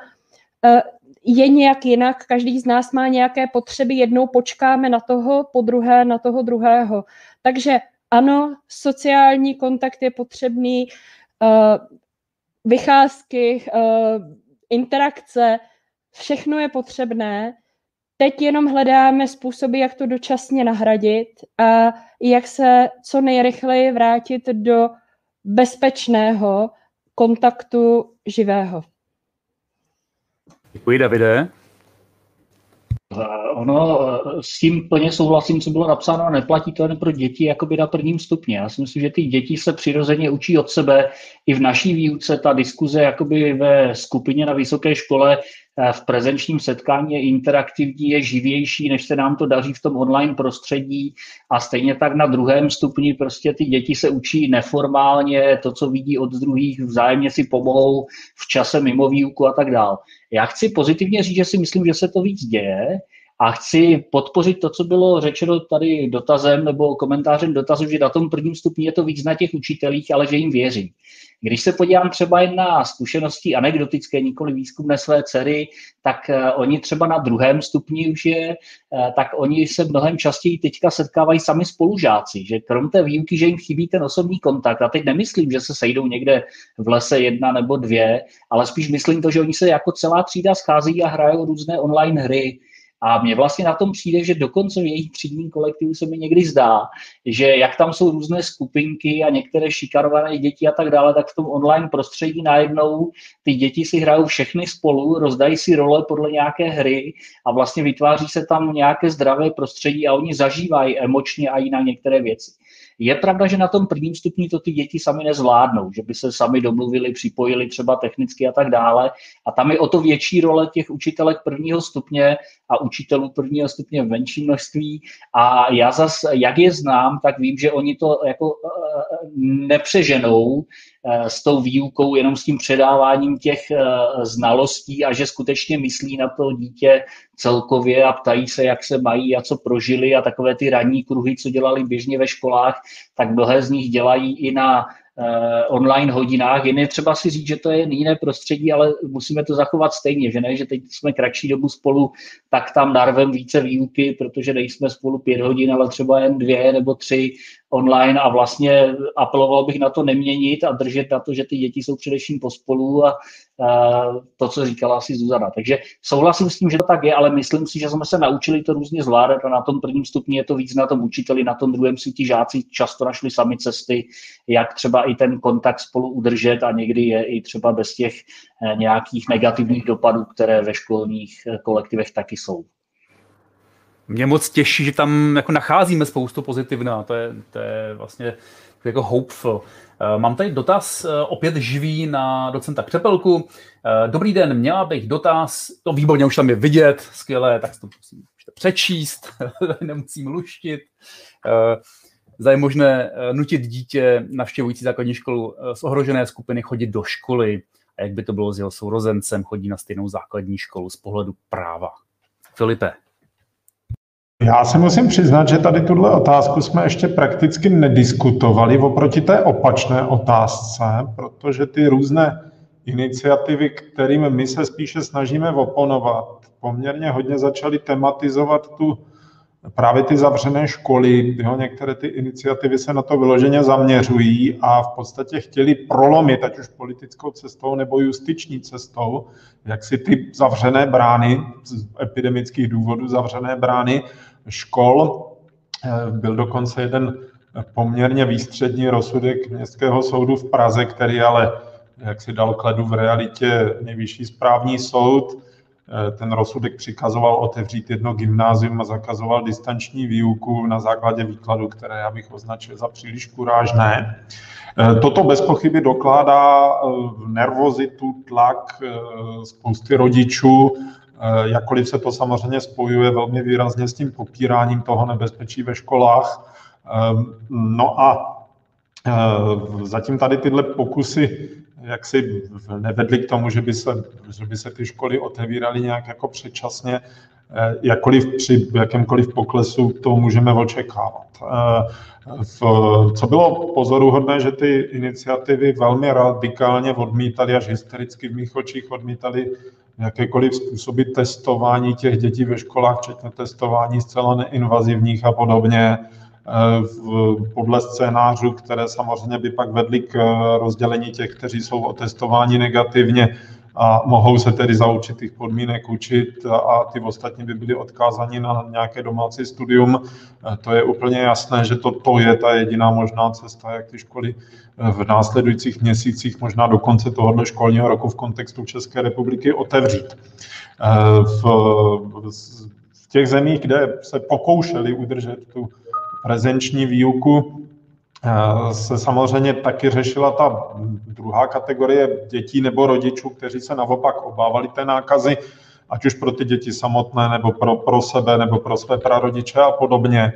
Speaker 2: je nějak jinak, každý z nás má nějaké potřeby, jednou počkáme na toho, po druhé na toho druhého. Takže ano, sociální kontakt je potřebný, eh, vycházky, eh, interakce, všechno je potřebné, Teď jenom hledáme způsoby, jak to dočasně nahradit a jak se co nejrychleji vrátit do bezpečného kontaktu živého.
Speaker 1: Děkuji, Davide.
Speaker 4: Eh, ono eh, s tím plně souhlasím, co bylo napsáno, a neplatí to jen pro děti jakoby na prvním stupni. Já si myslím, že ty děti se přirozeně učí od sebe. I v naší výuce ta diskuze jakoby ve skupině na vysoké škole v prezenčním setkání je interaktivní, je živější, než se nám to daří v tom online prostředí. A stejně tak na druhém stupni prostě ty děti se učí neformálně, to, co vidí od druhých, vzájemně si pomohou v čase mimo výuku a tak dále. Já chci pozitivně říct, že si myslím, že se to víc děje a chci podpořit to, co bylo řečeno tady dotazem nebo komentářem dotazu, že na tom prvním stupni je to víc na těch učitelích, ale že jim věří. Když se podívám třeba jen na zkušenosti anekdotické, nikoli výzkumné své dcery, tak uh, oni třeba na druhém stupni už je, uh, tak oni se mnohem častěji teďka setkávají sami spolužáci, že krom té výuky, že jim chybí ten osobní kontakt, a teď nemyslím, že se sejdou někde v lese jedna nebo dvě, ale spíš myslím to, že oni se jako celá třída schází a hrajou různé online hry, a mně vlastně na tom přijde, že dokonce v jejich třídním kolektivu se mi někdy zdá, že jak tam jsou různé skupinky a některé šikarované děti a tak dále, tak v tom online prostředí najednou ty děti si hrajou všechny spolu, rozdají si role podle nějaké hry a vlastně vytváří se tam nějaké zdravé prostředí a oni zažívají emočně a jinak některé věci. Je pravda, že na tom prvním stupni to ty děti sami nezvládnou, že by se sami domluvili, připojili třeba technicky a tak dále. A tam je o to větší role těch učitelek prvního stupně a učitelů prvního stupně v menším množství. A já zas, jak je znám, tak vím, že oni to jako eh, nepřeženou eh, s tou výukou, jenom s tím předáváním těch eh, znalostí a že skutečně myslí na to dítě celkově a ptají se, jak se mají a co prožili a takové ty ranní kruhy, co dělali běžně ve školách, tak mnohé z nich dělají i na Eh, online hodinách. Jen je třeba si říct, že to je jiné prostředí, ale musíme to zachovat stejně, že ne, že teď jsme kratší dobu spolu, tak tam narvem více výuky, protože nejsme spolu pět hodin, ale třeba jen dvě nebo tři online a vlastně apeloval bych na to neměnit a držet na to, že ty děti jsou především pospolu a, a to, co říkala asi Zuzana. Takže souhlasím s tím, že to tak je, ale myslím si, že jsme se naučili to různě zvládat a na tom prvním stupni je to víc na tom učiteli, na tom druhém si ti žáci často našli sami cesty, jak třeba i ten kontakt spolu udržet a někdy je i třeba bez těch eh, nějakých negativních dopadů, které ve školních eh, kolektivech taky jsou.
Speaker 1: Mě moc těší, že tam jako nacházíme spoustu pozitivna, to je, to je vlastně jako hopeful. Eh, mám tady dotaz opět živý na docenta Křepelku. Dobrý den, měla bych dotaz, to výborně už tam je vidět, skvělé, tak to musím přečíst, nemusím luštit zda je možné eh, nutit dítě navštěvující základní školu eh, z ohrožené skupiny chodit do školy a jak by to bylo s jeho sourozencem, chodí na stejnou základní školu z pohledu práva. Filipe.
Speaker 5: Já se musím přiznat, že tady tuhle otázku jsme ještě prakticky nediskutovali oproti té opačné otázce, protože ty různé iniciativy, kterým my se spíše snažíme oponovat, poměrně hodně začaly tematizovat tu právě ty zavřené školy, jo, některé ty iniciativy se na to vyloženě zaměřují a v podstatě chtěli prolomit, ať už politickou cestou nebo justiční cestou, jak si ty zavřené brány, z epidemických důvodů zavřené brány škol. Eh, byl dokonce jeden poměrně výstřední rozsudek Městského soudu v Praze, který ale jak si dal kledu v realitě nejvyšší správní soud. Ten rozsudek přikazoval otevřít jedno gymnázium a zakazoval distanční výuku na základě výkladu, které já bych označil za příliš kurážné. Toto bez pochyby dokládá nervozitu, tlak spousty rodičů, jakkoliv se to samozřejmě spojuje velmi výrazně s tím popíráním toho nebezpečí ve školách. No a zatím tady tyhle pokusy jak si nevedly k tomu, že by se, že by se ty školy otevíraly nějak jako předčasně, jakkoliv při jakémkoliv poklesu to můžeme očekávat. V, co bylo pozoruhodné, že ty iniciativy velmi radikálně odmítaly, až hystericky v mých očích odmítaly jakékoliv způsoby testování těch dětí ve školách, včetně testování zcela neinvazivních a podobně, podle scénářů, které samozřejmě by pak vedly k rozdělení těch, kteří jsou otestováni negativně a mohou se tedy za určitých podmínek učit a ty ostatní by byli odkázáni na nějaké domácí studium. To je úplně jasné, že to, to je ta jediná možná cesta, jak ty školy v následujících měsících, možná do konce tohoto školního roku v kontextu České republiky otevřít. V, v těch zemích, kde se pokoušeli udržet tu prezenční výuku, se samozřejmě taky řešila ta druhá kategorie dětí nebo rodičů, kteří se naopak obávali té nákazy, ať už pro ty děti samotné, nebo pro, pro sebe, nebo pro své prarodiče a podobně.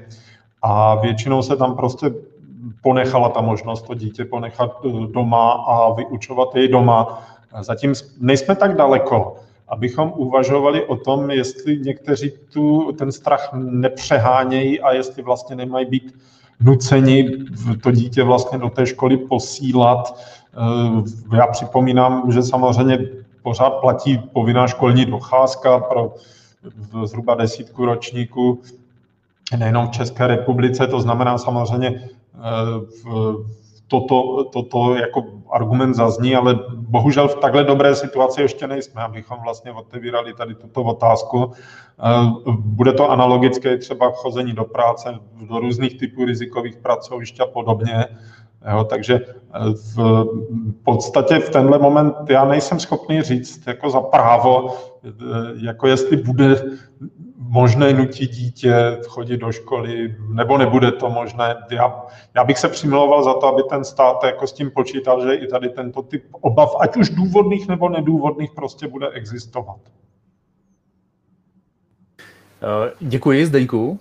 Speaker 5: A většinou se tam prostě ponechala ta možnost to dítě ponechat eh, doma a vyučovat jej doma. Zatím nejsme tak daleko, abychom uvažovali o tom, jestli někteří tu, ten strach nepřehánějí a jestli vlastně nemají být nuceni to dítě vlastně do té školy posílat. Eh, já připomínám, že samozřejmě pořád platí povinná školní docházka pro zhruba desítku ročníků, nejenom v České republice, to znamená samozřejmě toto, toto jako argument zazní, ale bohužel v takhle dobré situaci ještě nejsme, abychom vlastně otevírali tady tuto otázku. Bude to analogické třeba chození do práce, do různých typů rizikových pracovišť a podobně. Jo, takže v podstatě v tenhle moment já nejsem schopný říct jako za právo, jako jestli bude možné nutit dítě chodit do školy, nebo nebude to možné. Já, já bych se přimlouval za to, aby ten stát jako s tím počítal, že i tady tento typ obav, ať už důvodných nebo nedůvodných, prostě bude existovat.
Speaker 1: Eh, děkuji, Zdeňku.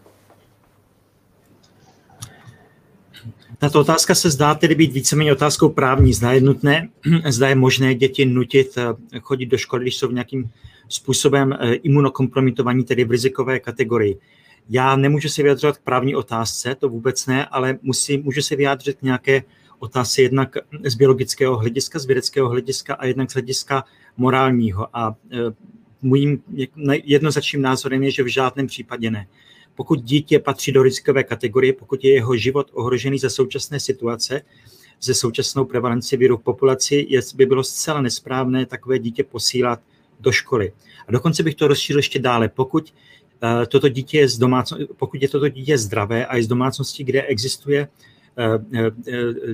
Speaker 3: Tato otázka se zdá tedy být víceméně otázkou právní. Zda je nutné, zda je možné děti nutit eh, chodit do školy, když jsou v nějakým způsobem eh, imunokompromitovaní, tedy v rizikové kategorii. Já nemůžu se vyjadřovat k právní otázce, to vůbec ne, ale musím, můžu se vyjádřit k nějaké otázce jednak z biologického hlediska, z vědeckého hlediska a jednak z hlediska morálního. A eh, můj jednoznačným názorem je, že v žádném případě ne. Pokud dítě patří do rizikové kategorie, pokud je jeho život ohrožený za současné situace, ze současnou prevalenci viru v populaci, by bylo zcela nesprávné takové dítě posílat do školy. A dokonce bych to rozšířil ještě dále. Pokud uh, toto dítě je z domácno, pokud je toto dítě zdravé a je z domácnosti, kde existuje uh, uh,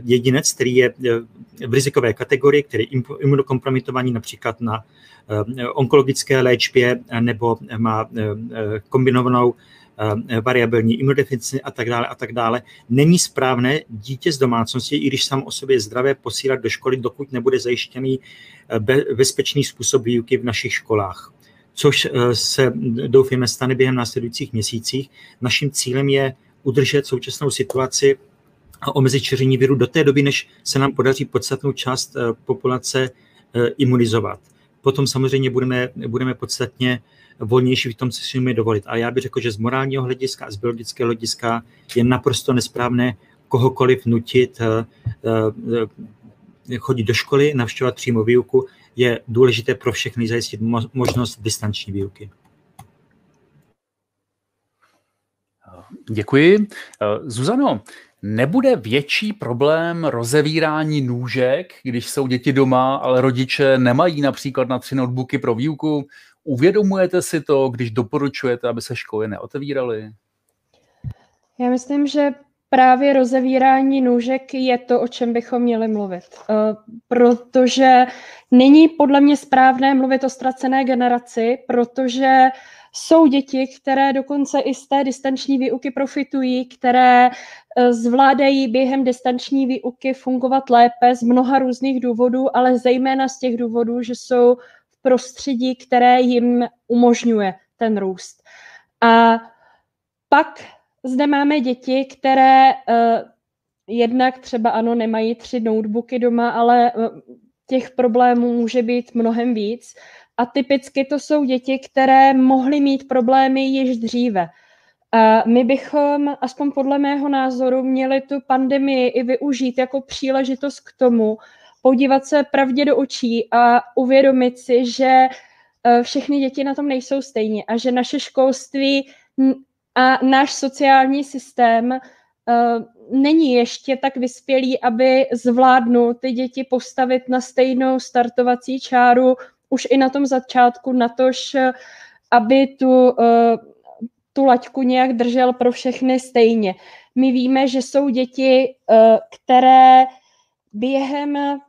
Speaker 3: jedinec, který je v rizikové kategorii, který je imunokompromitovaný například na onkologické léčbě nebo má kombinovanou variabilní imunodeficienci a tak dále a tak dále. Není správné dítě z domácnosti, i když sám o sobě je zdravé, posílat do školy, dokud nebude zajištěný bezpečný způsob výuky v našich školách což eh, se doufíme stane během následujících měsících. Naším cílem je udržet současnou situaci a omezit šíření viru do té doby, než se nám podaří podstatnou část eh, populace eh, imunizovat. Potom samozřejmě budeme, budeme podstatně volnější v tom, co si dovolit. A já bych řekl, že z morálního hlediska a z biologického hlediska je naprosto nesprávné kohokoliv nutit chodit do školy, navštěvovat přímo výuku, je důležité pro všechny zajistit možnost distanční výuky.
Speaker 1: Děkuji. Zuzano, nebude větší problém rozevírání nůžek, když jsou děti doma, ale rodiče nemají například na tři notebooky pro výuku? Uvědomujete si to, když doporučujete, aby se školy neotevíraly?
Speaker 2: Já myslím, že právě rozevírání nůžek je to, o čem bychom měli mluvit. Eh, protože není podle mě správné mluvit o ztracené generaci, protože jsou děti, které dokonce i z té distanční výuky profitují, které eh, zvládají během distanční výuky fungovat lépe z mnoha různých důvodů, ale zejména z těch důvodů, že jsou v prostředí, které jim umožňuje ten růst. A pak zde máme děti, které uh, jednak třeba ano, nemají tři notebooky doma, ale uh, těch problémů může být mnohem víc. A typicky to jsou děti, které mohly mít problémy již dříve. My bychom, aspoň podle mého názoru, měli tu pandemii i využít jako příležitost k tomu, podívat se pravdě do očí a uvědomit si, že všechny děti na tom nejsou stejně a že naše školství a náš sociální systém uh, není ještě tak vyspělý, aby zvládnul ty děti postavit na stejnou startovací čáru už i na tom začátku, na tož, aby tu, uh, tu laťku nějak držel pro všechny stejně. My víme, že jsou děti, uh, které během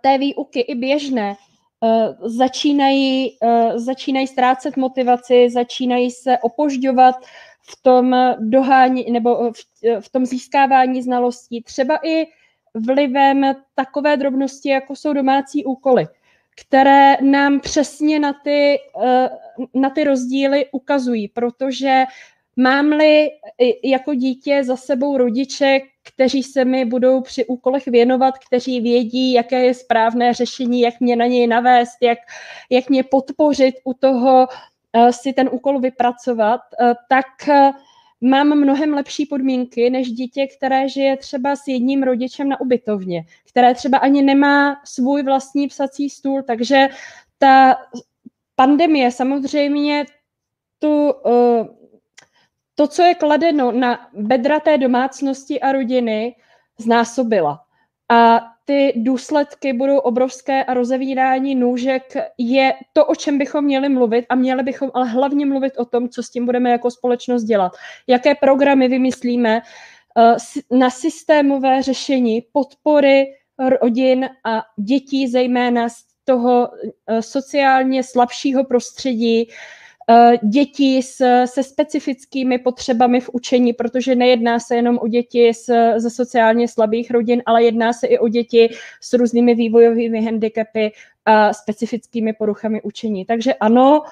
Speaker 2: té výuky i běžné Eh, začínají, začínají ztrácet motivaci, začínají se opožďovat v tom dohání nebo v, v tom získávání znalostí, třeba i vlivem takové drobnosti, jako jsou domácí úkoly, které nám přesně na ty, uh, na ty rozdíly ukazují, protože mám-li jako dítě za sebou rodiče, kteří se mi budou při úkolech věnovat, kteří vědí, jaké je správné řešení, jak mě na něj navést, jak, jak mě podpořit u toho uh, si ten úkol vypracovat, uh, tak mám mnohem lepší podmínky než dítě, které žije třeba s jedním rodičem na ubytovně, které třeba ani nemá svůj vlastní psací stůl, takže ta pandemie samozřejmě tu uh, to, co je kladeno na bedra té domácnosti a rodiny, znásobila. A ty důsledky budou obrovské a rozevírání nůžek je to, o čem bychom měli mluvit a měli bychom ale hlavně mluvit o tom, co s tím budeme jako společnost dělat. Jaké programy vymyslíme eh, na systémové řešení podpory rodin a dětí, zejména z toho eh, sociálně slabšího prostředí, Eh, děti s, se specifickými potřebami v učení, protože nejedná se jenom o děti z, ze sociálně slabých rodin, ale jedná se i o děti s různými vývojovými handicapy a specifickými poruchami učení. Takže ano,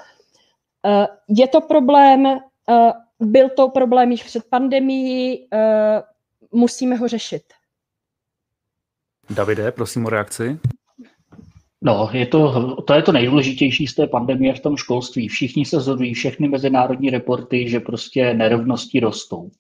Speaker 2: eh, je to problém, eh, byl to problém již před pandemií, musíme ho řešit.
Speaker 1: Davide, prosím o reakci.
Speaker 4: No, je to, to je to nejdůležitější z té pandemie v tom školství. Všichni se zhodují, všechny mezinárodní reporty, že prostě nerovnosti rostou.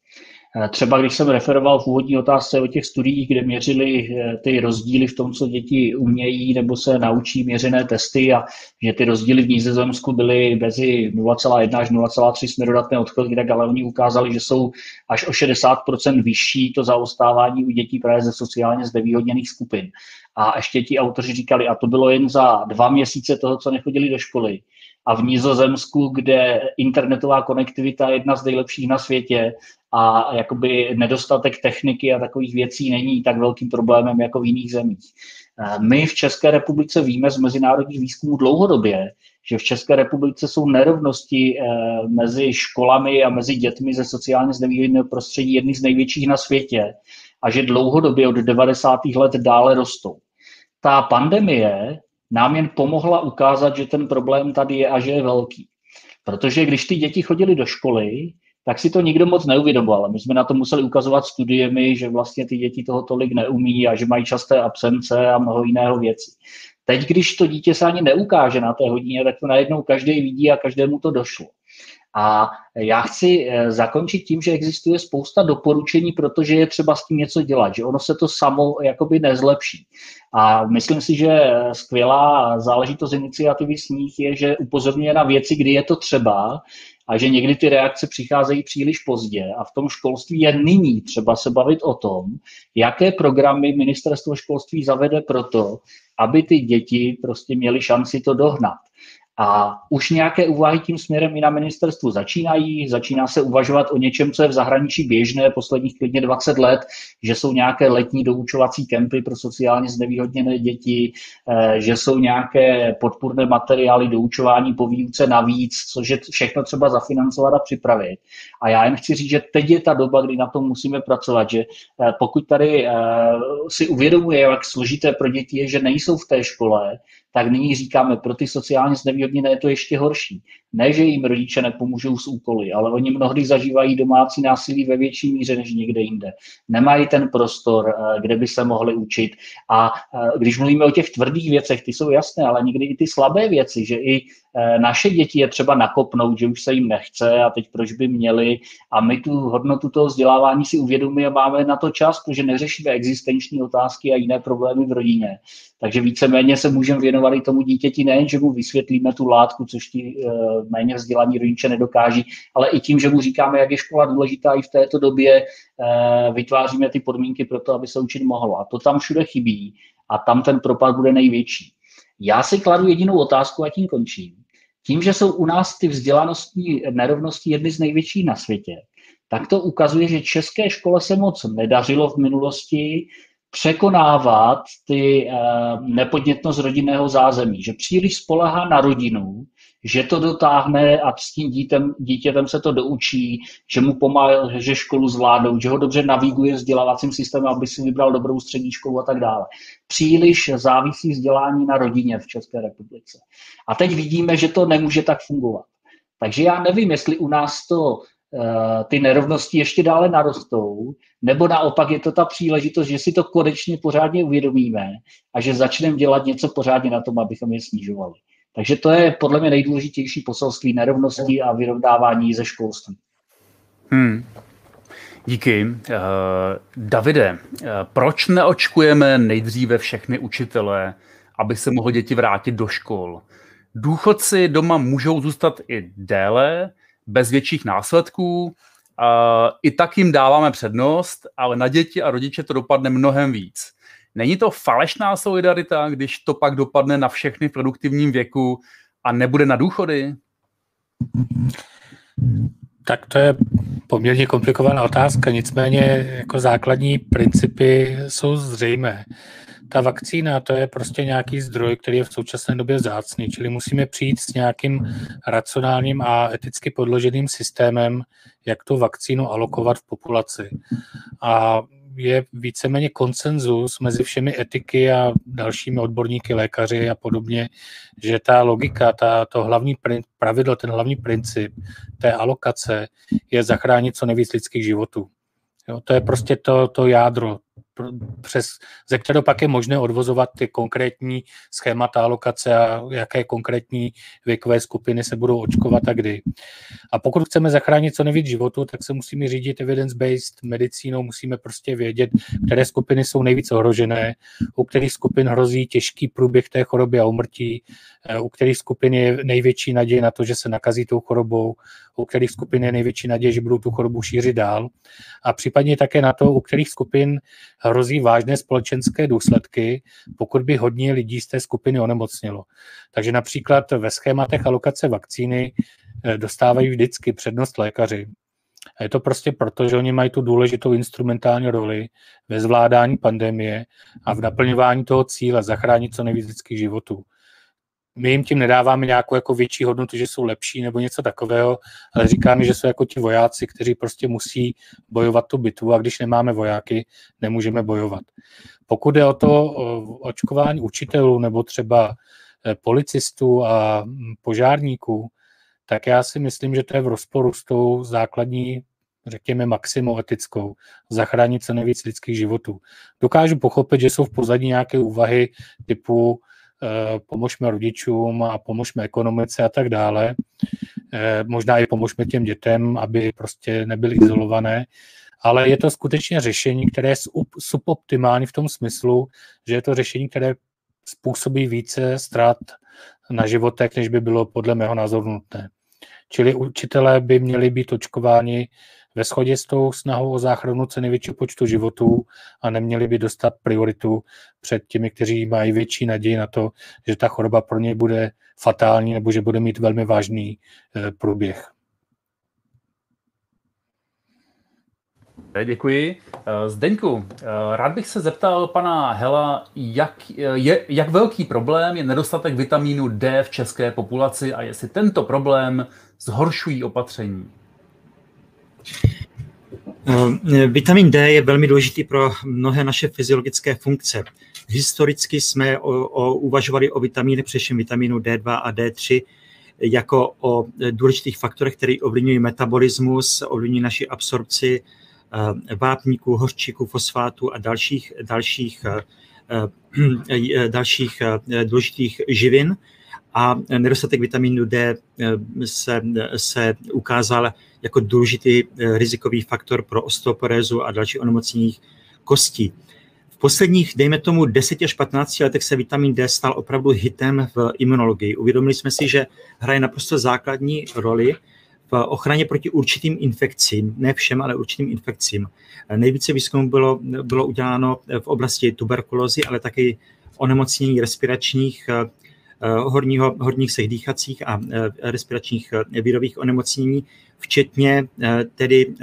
Speaker 4: Eh, třeba když jsem referoval v úvodní otázce o těch studiích, kde měřili eh, ty rozdíly v tom, co děti umějí nebo se naučí měřené testy a že ty rozdíly v Nízozemsku byly mezi 0,1 až 0,3 směrodatné odchylky, tak ale oni ukázali, že jsou až o 60% vyšší to zaostávání u dětí právě ze sociálně znevýhodněných skupin. A ještě ti autoři říkali, a to bylo jen za dva měsíce toho, co nechodili do školy. A v Nizozemsku, kde internetová konektivita je jedna z nejlepších na světě a jakoby nedostatek techniky a takových věcí není tak velkým problémem jako v jiných zemích. Eh, my v České republice víme z mezinárodních výzkumů dlouhodobě, že v České republice jsou nerovnosti eh, mezi školami a mezi dětmi ze sociálně znevýhodněného prostředí jedny z největších na světě a že dlouhodobě od 90. let dále rostou. Ta pandemie nám jen pomohla ukázat, že ten problém tady je a že je velký. Protože když ty děti chodily do školy, tak si to nikdo moc neuvědomoval. My jsme na to museli ukazovat studiemi, že vlastně ty děti toho tolik neumí a že mají časté absence a mnoho jiného věcí. Teď, když to dítě se ani neukáže na té hodině, tak to najednou každý vidí a každému to došlo. A já chci eh, zakončit tím, že existuje spousta doporučení, protože je třeba s tím něco dělat, že ono se to samo jakoby nezlepší. A myslím si, že skvělá záležitost iniciativy nich je, že upozorňuje na věci, kdy je to třeba a že někdy ty reakce přicházejí příliš pozdě. A v tom školství je nyní třeba se bavit o tom, jaké programy ministerstvo školství zavede proto, aby ty děti prostě měly šanci to dohnat. A už nějaké úvahy tím směrem i na ministerstvu začínají. Začíná se uvažovat o něčem, co je v zahraničí běžné posledních klidně 20 let, že jsou nějaké letní doučovací kempy pro sociálně znevýhodněné děti, eh, že jsou nějaké podpůrné materiály doučování po výuce navíc, což je všechno třeba zafinancovat a připravit. A já jen chci říct, že teď je ta doba, kdy na tom musíme pracovat, že eh, pokud tady eh, si uvědomuje, jak složité pro děti je, že nejsou v té škole, tak nyní říkáme, pro ty sociálně znevýhodněné je to ještě horší. Ne, že jim rodiče nepomůžou s úkoly, ale oni mnohdy zažívají domácí násilí ve větší míře než někde jinde. Nemají ten prostor, eh, kde by se mohli učit. A eh, když mluvíme o těch tvrdých věcech, ty jsou jasné, ale někdy i ty slabé věci, že i eh, naše děti je třeba nakopnout, že už se jim nechce a teď proč by měli. A my tu hodnotu toho vzdělávání si uvědomíme a máme na to čas, protože neřešíme existenční otázky a jiné problémy v rodině. Takže víceméně se můžeme věnovat i tomu dítěti nejen, že mu vysvětlíme tu látku, což ti méně vzdělaní rodiče nedokáží, ale i tím, že mu říkáme, jak je škola důležitá i v této době, eh, vytváříme ty podmínky pro to, aby se učit mohlo. A to tam všude chybí a tam ten propad bude největší. Já si kladu jedinou otázku a tím končím. Tím, že jsou u nás ty vzdělanostní nerovnosti jedny z největších na světě, tak to ukazuje, že české škole se moc nedařilo v minulosti překonávat ty uh, nepodnětnost rodinného zázemí, že příliš spolehá na rodinu, že to dotáhne a s tím dítem, dítětem se to doučí, že mu pomáhá, že školu zvládnou, že ho dobře naviguje vzdělávacím systémem, aby si vybral dobrou střední školu a tak dále. Příliš závisí vzdělání na rodině v České republice. A teď vidíme, že to nemůže tak fungovat. Takže já nevím, jestli u nás to eh, ty nerovnosti ještě dále narostou, nebo naopak je to ta příležitost, že si to konečně pořádně uvědomíme a že začneme dělat něco pořádně na tom, abychom je snižovali. Takže to je podle mě nejdůležitější poselství nerovností a vyrovnávání ze školství.
Speaker 1: Hmm. Díky. Uh, Davide, uh, proč neočkujeme nejdříve všechny učitele, aby se mohly děti vrátit do škol? Důchodci doma můžou zůstat i déle, bez větších následků. Uh, I tak jim dáváme přednost, ale na děti a rodiče to dopadne mnohem víc. Není to falešná solidarita, když to pak dopadne na všechny v produktivním věku a nebude na důchody?
Speaker 6: Tak to je poměrně komplikovaná otázka, nicméně jako základní principy jsou zřejmé. Ta vakcína to je prostě nějaký zdroj, který je v současné době zácný, čili musíme přijít s nějakým racionálním a eticky podloženým systémem, jak tu vakcínu alokovat v populaci. A je víceméně konsenzus mezi všemi etiky a dalšími odborníky, lékaři a podobně, že ta logika, ta, to hlavní pravidlo, ten hlavní princip té alokace je zachránit co nejvíc lidských životů. Jo, to je prostě to, to jádro přes, ze kterého pak je možné odvozovat ty konkrétní schémata alokace a jaké konkrétní věkové skupiny se budou očkovat a kdy. A pokud chceme zachránit co nejvíc životu, tak se musíme řídit evidence-based medicínou, musíme prostě vědět, které skupiny jsou nejvíc ohrožené, u kterých skupin hrozí těžký průběh té choroby a umrtí, eh, u kterých skupin je největší naděje na to, že se nakazí tou chorobou, u kterých skupin je největší naděje, že budou tu chorobu šířit dál a případně také na to, u kterých skupin hrozí vážné společenské důsledky, pokud by hodně lidí z té skupiny onemocnilo. Takže například ve schématech alokace vakcíny eh, dostávají vždycky přednost lékaři. A je to prostě proto, že oni mají tu důležitou instrumentální roli ve zvládání pandemie a v naplňování toho cíle zachránit co nejvíc lidských životů my jim tím nedáváme nějakou jako větší hodnotu, že jsou lepší nebo něco takového, ale říkáme, že jsou jako ti vojáci, kteří prostě musí bojovat tu bitvu a když nemáme vojáky, nemůžeme bojovat. Pokud je o to očkování učitelů nebo třeba eh, policistů a hm, požárníků, tak já si myslím, že to je v rozporu s tou základní řekněme, maximoetickou, zachránit co nejvíc lidských životů. Dokážu pochopit, že jsou v pozadí nějaké úvahy typu pomožme rodičům a pomožme ekonomice a tak dále. Eh, možná i pomožme těm dětem, aby prostě nebyly izolované. Ale je to skutečně řešení, které je suboptimální v tom smyslu, že je to řešení, které způsobí více ztrát na životech, než by bylo podle mého názoru nutné. Čili učitelé by měli být očkováni ve shodě s tou snahou o záchranu co největšího počtu životů a neměli by dostat prioritu před těmi, kteří mají větší naději na to, že ta choroba pro ně bude fatální nebo že bude mít velmi vážný eh, průběh.
Speaker 1: Děkuji. Eh, Zdeňku, eh, rád bych se zeptal pana Hela, jak, je, jak velký problém je nedostatek vitamínu D v české populaci a jestli tento problém zhoršují opatření.
Speaker 3: Vitamin D je velmi důležitý pro mnohé naše fyziologické funkce. Historicky jsme o, o, uvažovali o vitamíny, především vitamínu D2 a D3, jako o důležitých faktorech, které ovlivňují metabolismus, ovlivňují naši absorpci eh, vápníků, hořčíků, fosfátů a dalších, dalších, eh, eh, dalších důležitých živin. A nedostatek vitamínu D se, se ukázal jako důležitý rizikový faktor pro osteoporézu a další onemocnění kostí posledních, dejme tomu, 10 až 15 letech se vitamin D stal opravdu hitem v imunologii. Uvědomili jsme si, že hraje naprosto základní roli v ochraně proti určitým infekcím, ne všem, ale určitým infekcím. Nejvíce výzkumů bylo, bylo uděláno v oblasti tuberkulózy, ale také onemocnění respiračních eh, horního, horních sech dýchacích a eh, respiračních eh, virových onemocnění, včetně tedy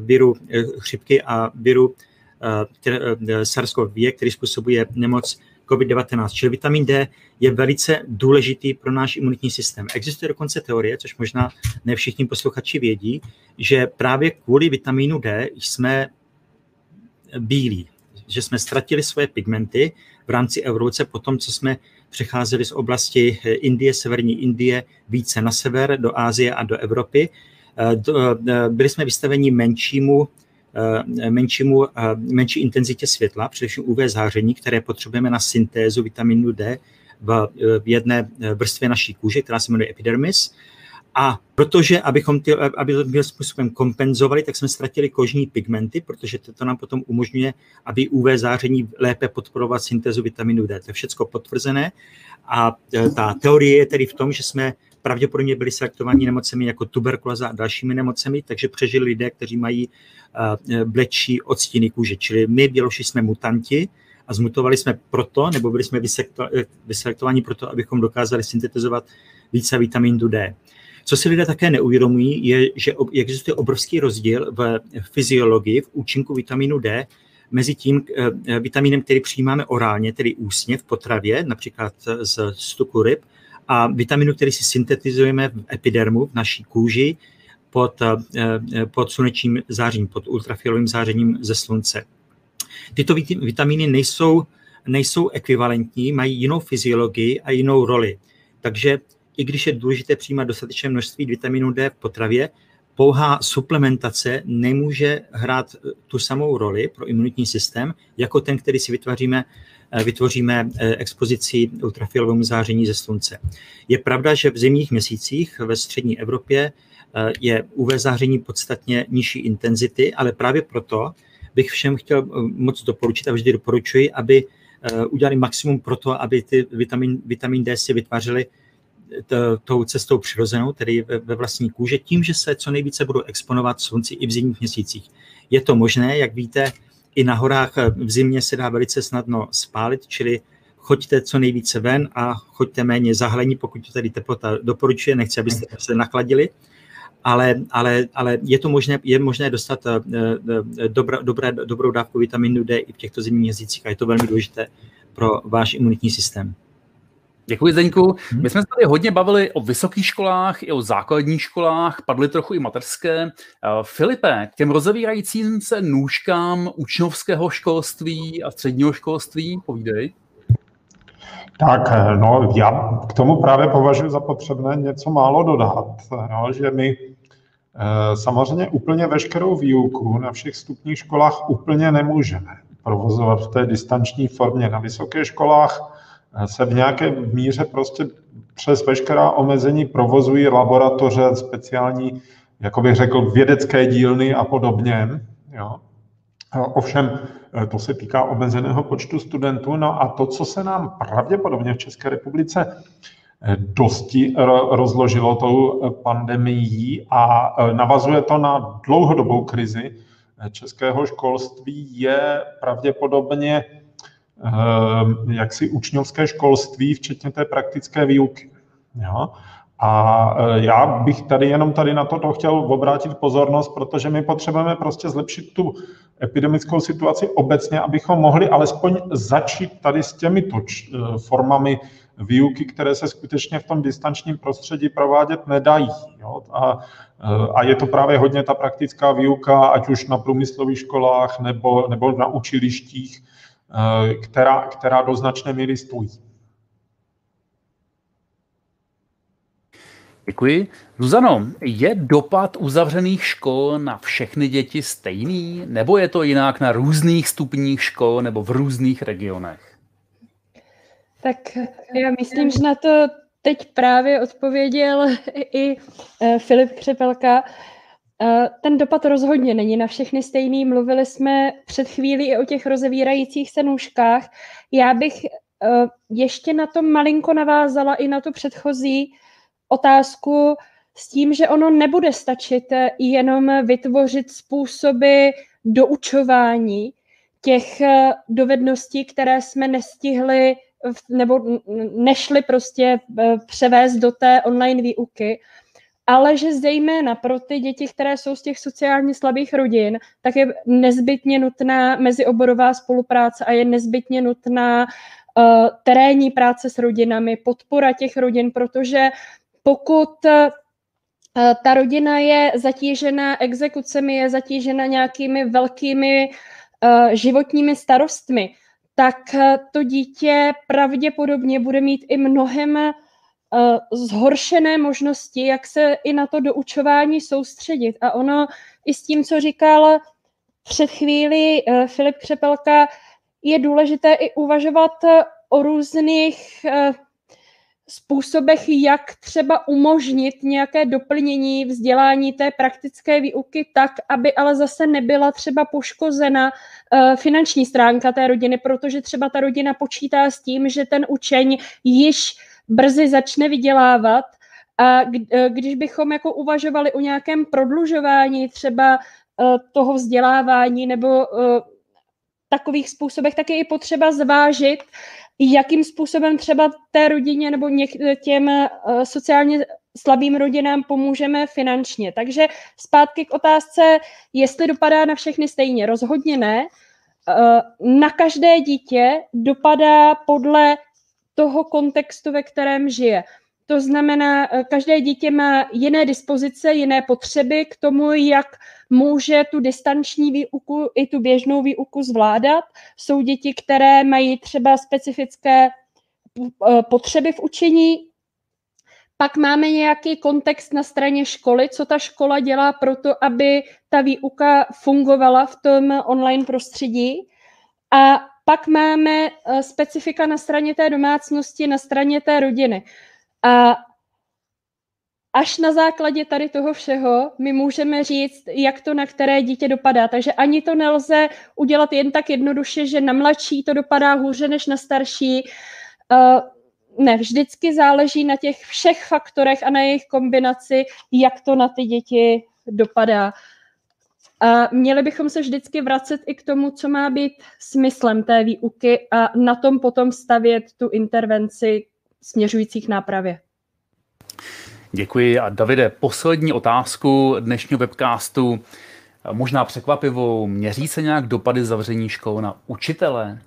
Speaker 3: viru chřipky a viru Eh, eh, SARS-CoV-2, který způsobuje nemoc COVID-19. Čili vitamin D je velice důležitý pro náš imunitní systém. Existuje dokonce teorie, což možná ne všichni posluchači vědí, že právě kvůli vitamínu D jsme bílí, že jsme ztratili svoje pigmenty v rámci evoluce po tom, co jsme přecházeli z oblasti Indie, severní Indie, více na sever, do Ázie a do Evropy. Eh, byli jsme vystaveni menšímu Eh, menšímu, eh, menší intenzitě světla, především UV záření, které potřebujeme na syntézu vitaminu D v jedné vrstvě naší kůže, která se jmenuje epidermis. A protože, abychom ty, aby to byl způsobem kompenzovali, tak jsme ztratili kožní pigmenty, protože to nám potom umožňuje, aby UV záření lépe podporovat syntézu vitaminu D. To je všechno potvrzené. A eh, ta teorie je tedy v tom, že jsme pravděpodobně byli selektováni nemocemi jako tuberkulóza a dalšími nemocemi, takže přežili lidé, kteří mají blečí odstíny kůže. Čili my, Běloši, jsme mutanti a zmutovali jsme proto, nebo byli jsme vyselektováni proto, abychom dokázali syntetizovat více vitamínu D. Co si lidé také neuvědomují, je, že existuje obrovský rozdíl v fyziologii, v účinku vitamínu D mezi tím eh, vitamínem, který přijímáme orálně, tedy ústně v potravě, například z stuku ryb, a vitaminu, který si syntetizujeme v epidermu, v naší kůži, pod, eh, pod slunečním zářením, pod ultrafialovým zářením ze slunce. Tyto vitamíny nejsou, nejsou ekvivalentní, mají jinou fyziologii a jinou roli. Takže i když je důležité přijímat dostatečné množství vitaminu D v potravě, pouhá suplementace nemůže hrát tu samou roli pro imunitní systém, jako ten, který si vytvoříme, eh, vytvoříme eh, expozicí ultrafialovému záření ze slunce. Je pravda, že v zimních měsících ve střední Evropě Eh, je UV záření podstatně nižší intenzity, ale právě proto bych všem chtěl eh, moc doporučit a vždy doporučuji, aby eh, udělali maximum pro to, aby ty vitamin, vitamin D si vytvářeli tou cestou přirozenou, tedy ve vlastní kůže, tím, že se co nejvíce budou exponovat slunci i v zimních měsících. Je to možné, jak víte, i na horách v zimě se dá velice snadno spálit, čili choďte co nejvíce ven a choďte méně zahlení, pokud to tady teplota doporučuje, nechci, abyste se nachladili ale, ale, ale je to možné, je možné dostat eh, eh, dobra, dobré, dobrou dávku vitaminu D i v těchto zimních měsících a je to velmi důležité pro váš imunitní systém.
Speaker 1: Děkuji, Zdeňku. Mhm. My jsme se tady hodně bavili o vysokých školách i o základních školách, padly trochu i mateřské. Eh, Filipe, k těm rozevírajícím se nůžkám učňovského školství a středního školství, povídej.
Speaker 5: Tak, no, já k tomu právě považuji za potřebné něco málo dodat, no, že my eh, samozřejmě úplně veškerou výuku na všech stupních školách úplně nemůžeme provozovat v té distanční formě. Na vysokých školách eh, se v nějaké míře prostě přes veškerá omezení provozují laboratoře, speciální, jako bych řekl, vědecké dílny a podobně. Jo. Ovšem, Eh, to se týká omezeného počtu studentů. No a to, co se nám pravděpodobně v České republice dosti rozložilo tou pandemií a navazuje to na dlouhodobou krizi českého školství, je pravděpodobně jaksi učňovské školství, včetně té praktické výuky. Jo? A e, já bych tady jenom tady na toto chtěl obrátit pozornost, protože my potřebujeme prostě zlepšit tu epidemickou situaci obecně, abychom mohli alespoň začít tady s těmito e, formami výuky, které se skutečně v tom distančním prostředí provádět nedají. Jo? A, e, a je to právě hodně ta praktická výuka, ať už na průmyslových školách nebo, nebo na učilištích, která, která do značné míry stojí.
Speaker 1: Děkuji. Zuzano, je dopad uzavřených škol na všechny děti stejný, nebo je to jinak na různých stupních škol nebo v různých regionech?
Speaker 2: Tak já myslím, že na to teď právě odpověděl i e, Filip Křepelka. E, ten dopad rozhodně není na všechny stejný. Mluvili jsme před chvílí i o těch rozevírajících se nůžkách. Já bych e, ještě na to malinko navázala i na tu předchozí otázku s tím, že ono nebude stačit eh, jenom vytvořit způsoby doučování těch eh, dovedností, které jsme nestihli nebo nešli prostě eh, převést do té online výuky, ale že zejména pro ty děti, které jsou z těch sociálně slabých rodin, tak je nezbytně nutná mezioborová spolupráce a je nezbytně nutná uh, terénní práce s rodinami, podpora těch rodin, protože pokud eh, ta rodina je zatížena exekucemi, je zatížena nějakými velkými uh, životními starostmi, tak to dítě pravděpodobně bude mít i mnohem uh, zhoršené možnosti, jak se i na to doučování soustředit. A ono i s tím, co říkal před chvíli uh, Filip Křepelka, je důležité i uvažovat o různých způsobech, jak třeba umožnit nějaké doplnění vzdělání té praktické výuky tak, aby ale zase nebyla třeba poškozena finanční stránka té rodiny, protože třeba ta rodina počítá s tím, že ten učeň již brzy začne vydělávat a eh, když bychom jako uvažovali o nějakém prodlužování třeba uh, toho vzdělávání nebo uh, takových způsobech, tak je i potřeba zvážit, jakým způsobem třeba té rodině nebo těm sociálně slabým rodinám pomůžeme finančně. Takže zpátky k otázce, jestli dopadá na všechny stejně. Rozhodně ne. Na každé dítě dopadá podle toho kontextu, ve kterém žije. To znamená, eh, každé dítě má jiné dispozice, jiné potřeby k tomu, jak může tu distanční výuku i tu běžnou výuku zvládat. Jsou děti, které mají třeba specifické eh, potřeby v učení, pak máme nějaký kontext na straně školy, co ta škola dělá pro to, aby ta výuka fungovala v tom online prostředí. A pak máme eh, specifika na straně té domácnosti, na straně té rodiny. A až na základě tady toho všeho my můžeme říct, jak to na které dítě dopadá. Takže ani to nelze udělat jen tak jednoduše, že na mladší to dopadá hůře než na starší. Uh, ne, vždycky záleží na těch všech faktorech a na jejich kombinaci, jak to na ty děti dopadá. Měli bychom se vždycky vracet i k tomu, co má být smyslem té výuky a na tom potom stavět tu intervenci směřující k nápravě.
Speaker 1: Děkuji. A Davide, poslední otázku dnešního webcastu, možná překvapivou. Měří se nějak dopady zavření škol na učitele?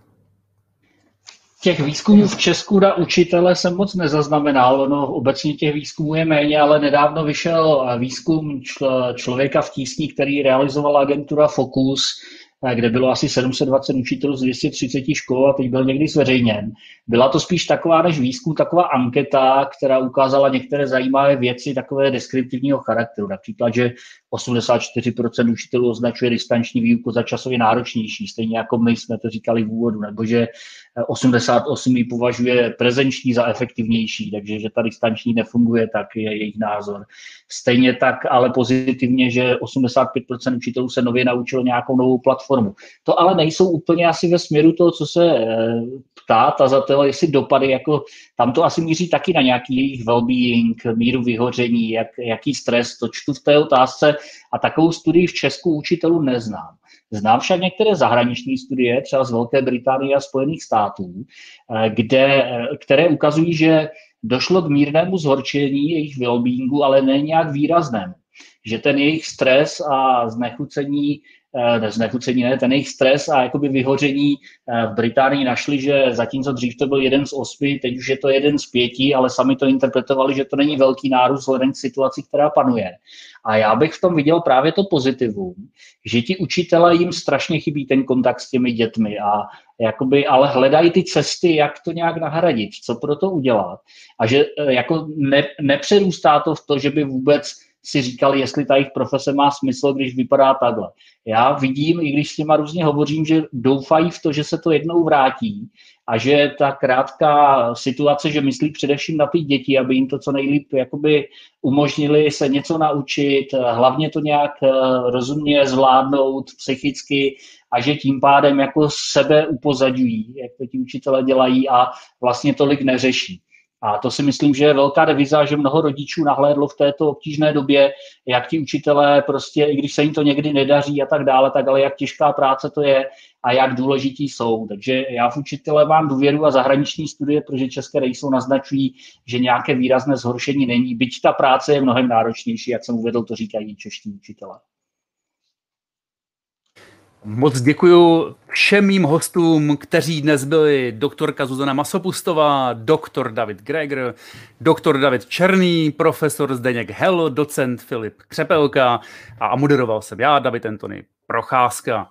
Speaker 4: Těch výzkumů v Česku na učitele jsem moc nezaznamenal. Ono obecně těch výzkumů je méně, ale nedávno vyšel výzkum člověka v tísni, který realizovala agentura Focus, kde bylo asi 720 učitelů z 230 škol a teď byl někdy zveřejněn. Byla to spíš taková než výzkum, taková anketa, která ukázala některé zajímavé věci takové deskriptivního charakteru. Například, že 84% učitelů označuje distanční výuku za časově náročnější, stejně jako my jsme to říkali v úvodu, nebo že 88 ji považuje prezenční za efektivnější, takže že ta distanční nefunguje, tak je jejich názor. Stejně tak ale pozitivně, že 85% učitelů se nově naučilo nějakou novou platformu. To ale nejsou úplně asi ve směru toho, co se eh, ptá tazatel, jestli dopady, jako tam to asi míří taky na nějaký jejich well-being, míru vyhoření, jak, jaký stres, to čtu v té otázce a takovou studii v Česku učitelů neznám. Znám však některé zahraniční studie, třeba z Velké Británie a Spojených států, eh, kde, eh, které ukazují, že došlo k mírnému zhorčení jejich well ale ne nějak výraznému. Že ten jejich stres a znechucení znechucení, ne, ten jejich stres a jakoby vyhoření eh, v Británii našli, že zatímco dřív to byl jeden z osmi, teď už je to jeden z pěti, ale sami to interpretovali, že to není velký nárůst vzhledem k situaci, která panuje. A já bych v tom viděl právě to pozitivum, že ti učitele jim strašně chybí ten kontakt s těmi dětmi a jakoby, ale hledají ty cesty, jak to nějak nahradit, co pro to udělat. A že eh, jako ne, nepřerůstá to v to, že by vůbec si říkali, jestli ta jejich profese má smysl, když vypadá takhle. Já vidím, i když s těma různě hovořím, že doufají v to, že se to jednou vrátí a že ta krátká situace, že myslí především na ty děti, aby jim to co nejlíp jakoby umožnili se něco naučit, hlavně to nějak eh, rozumně zvládnout psychicky a že tím pádem jako sebe upozadňují, jak to ti učitelé dělají a vlastně tolik neřeší. A to si myslím, že je velká deviza, že mnoho rodičů nahlédlo v této obtížné době, jak ti učitelé prostě, i když se jim to někdy nedaří a tak dále, tak ale jak těžká práce to je a jak důležití jsou. Takže já v učitele mám důvěru a zahraniční studie, protože české rejsou naznačují, že nějaké výrazné zhoršení není, byť ta práce je mnohem náročnější, jak jsem uvedl, to říkají čeští učitelé.
Speaker 1: Moc děkuji všem mým hostům, kteří dnes byli doktorka Zuzana Masopustová, doktor David Greger, doktor David Černý, profesor Zdeněk Hel, docent Filip Křepelka a moderoval jsem já, David Antony Procházka.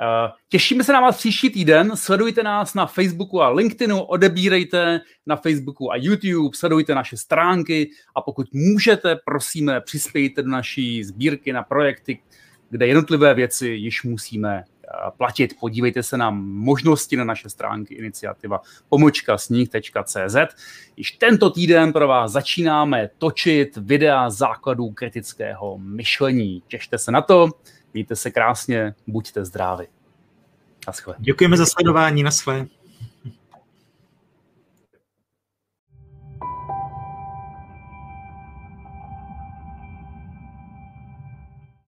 Speaker 1: Eh, těšíme se na vás příští týden, sledujte nás na Facebooku a LinkedInu, odebírejte na Facebooku a YouTube, sledujte naše stránky a pokud můžete, prosíme, přispějte do naší sbírky na projekty, kde jednotlivé věci již musíme eh, platit. Podívejte se na možnosti na naše stránky iniciativa pomočka sníh.cz. Již tento týden pro vás začínáme točit videa základů kritického myšlení. Těšte se na to, mějte se krásně, buďte zdraví.
Speaker 3: Děkujeme za sledování, na své.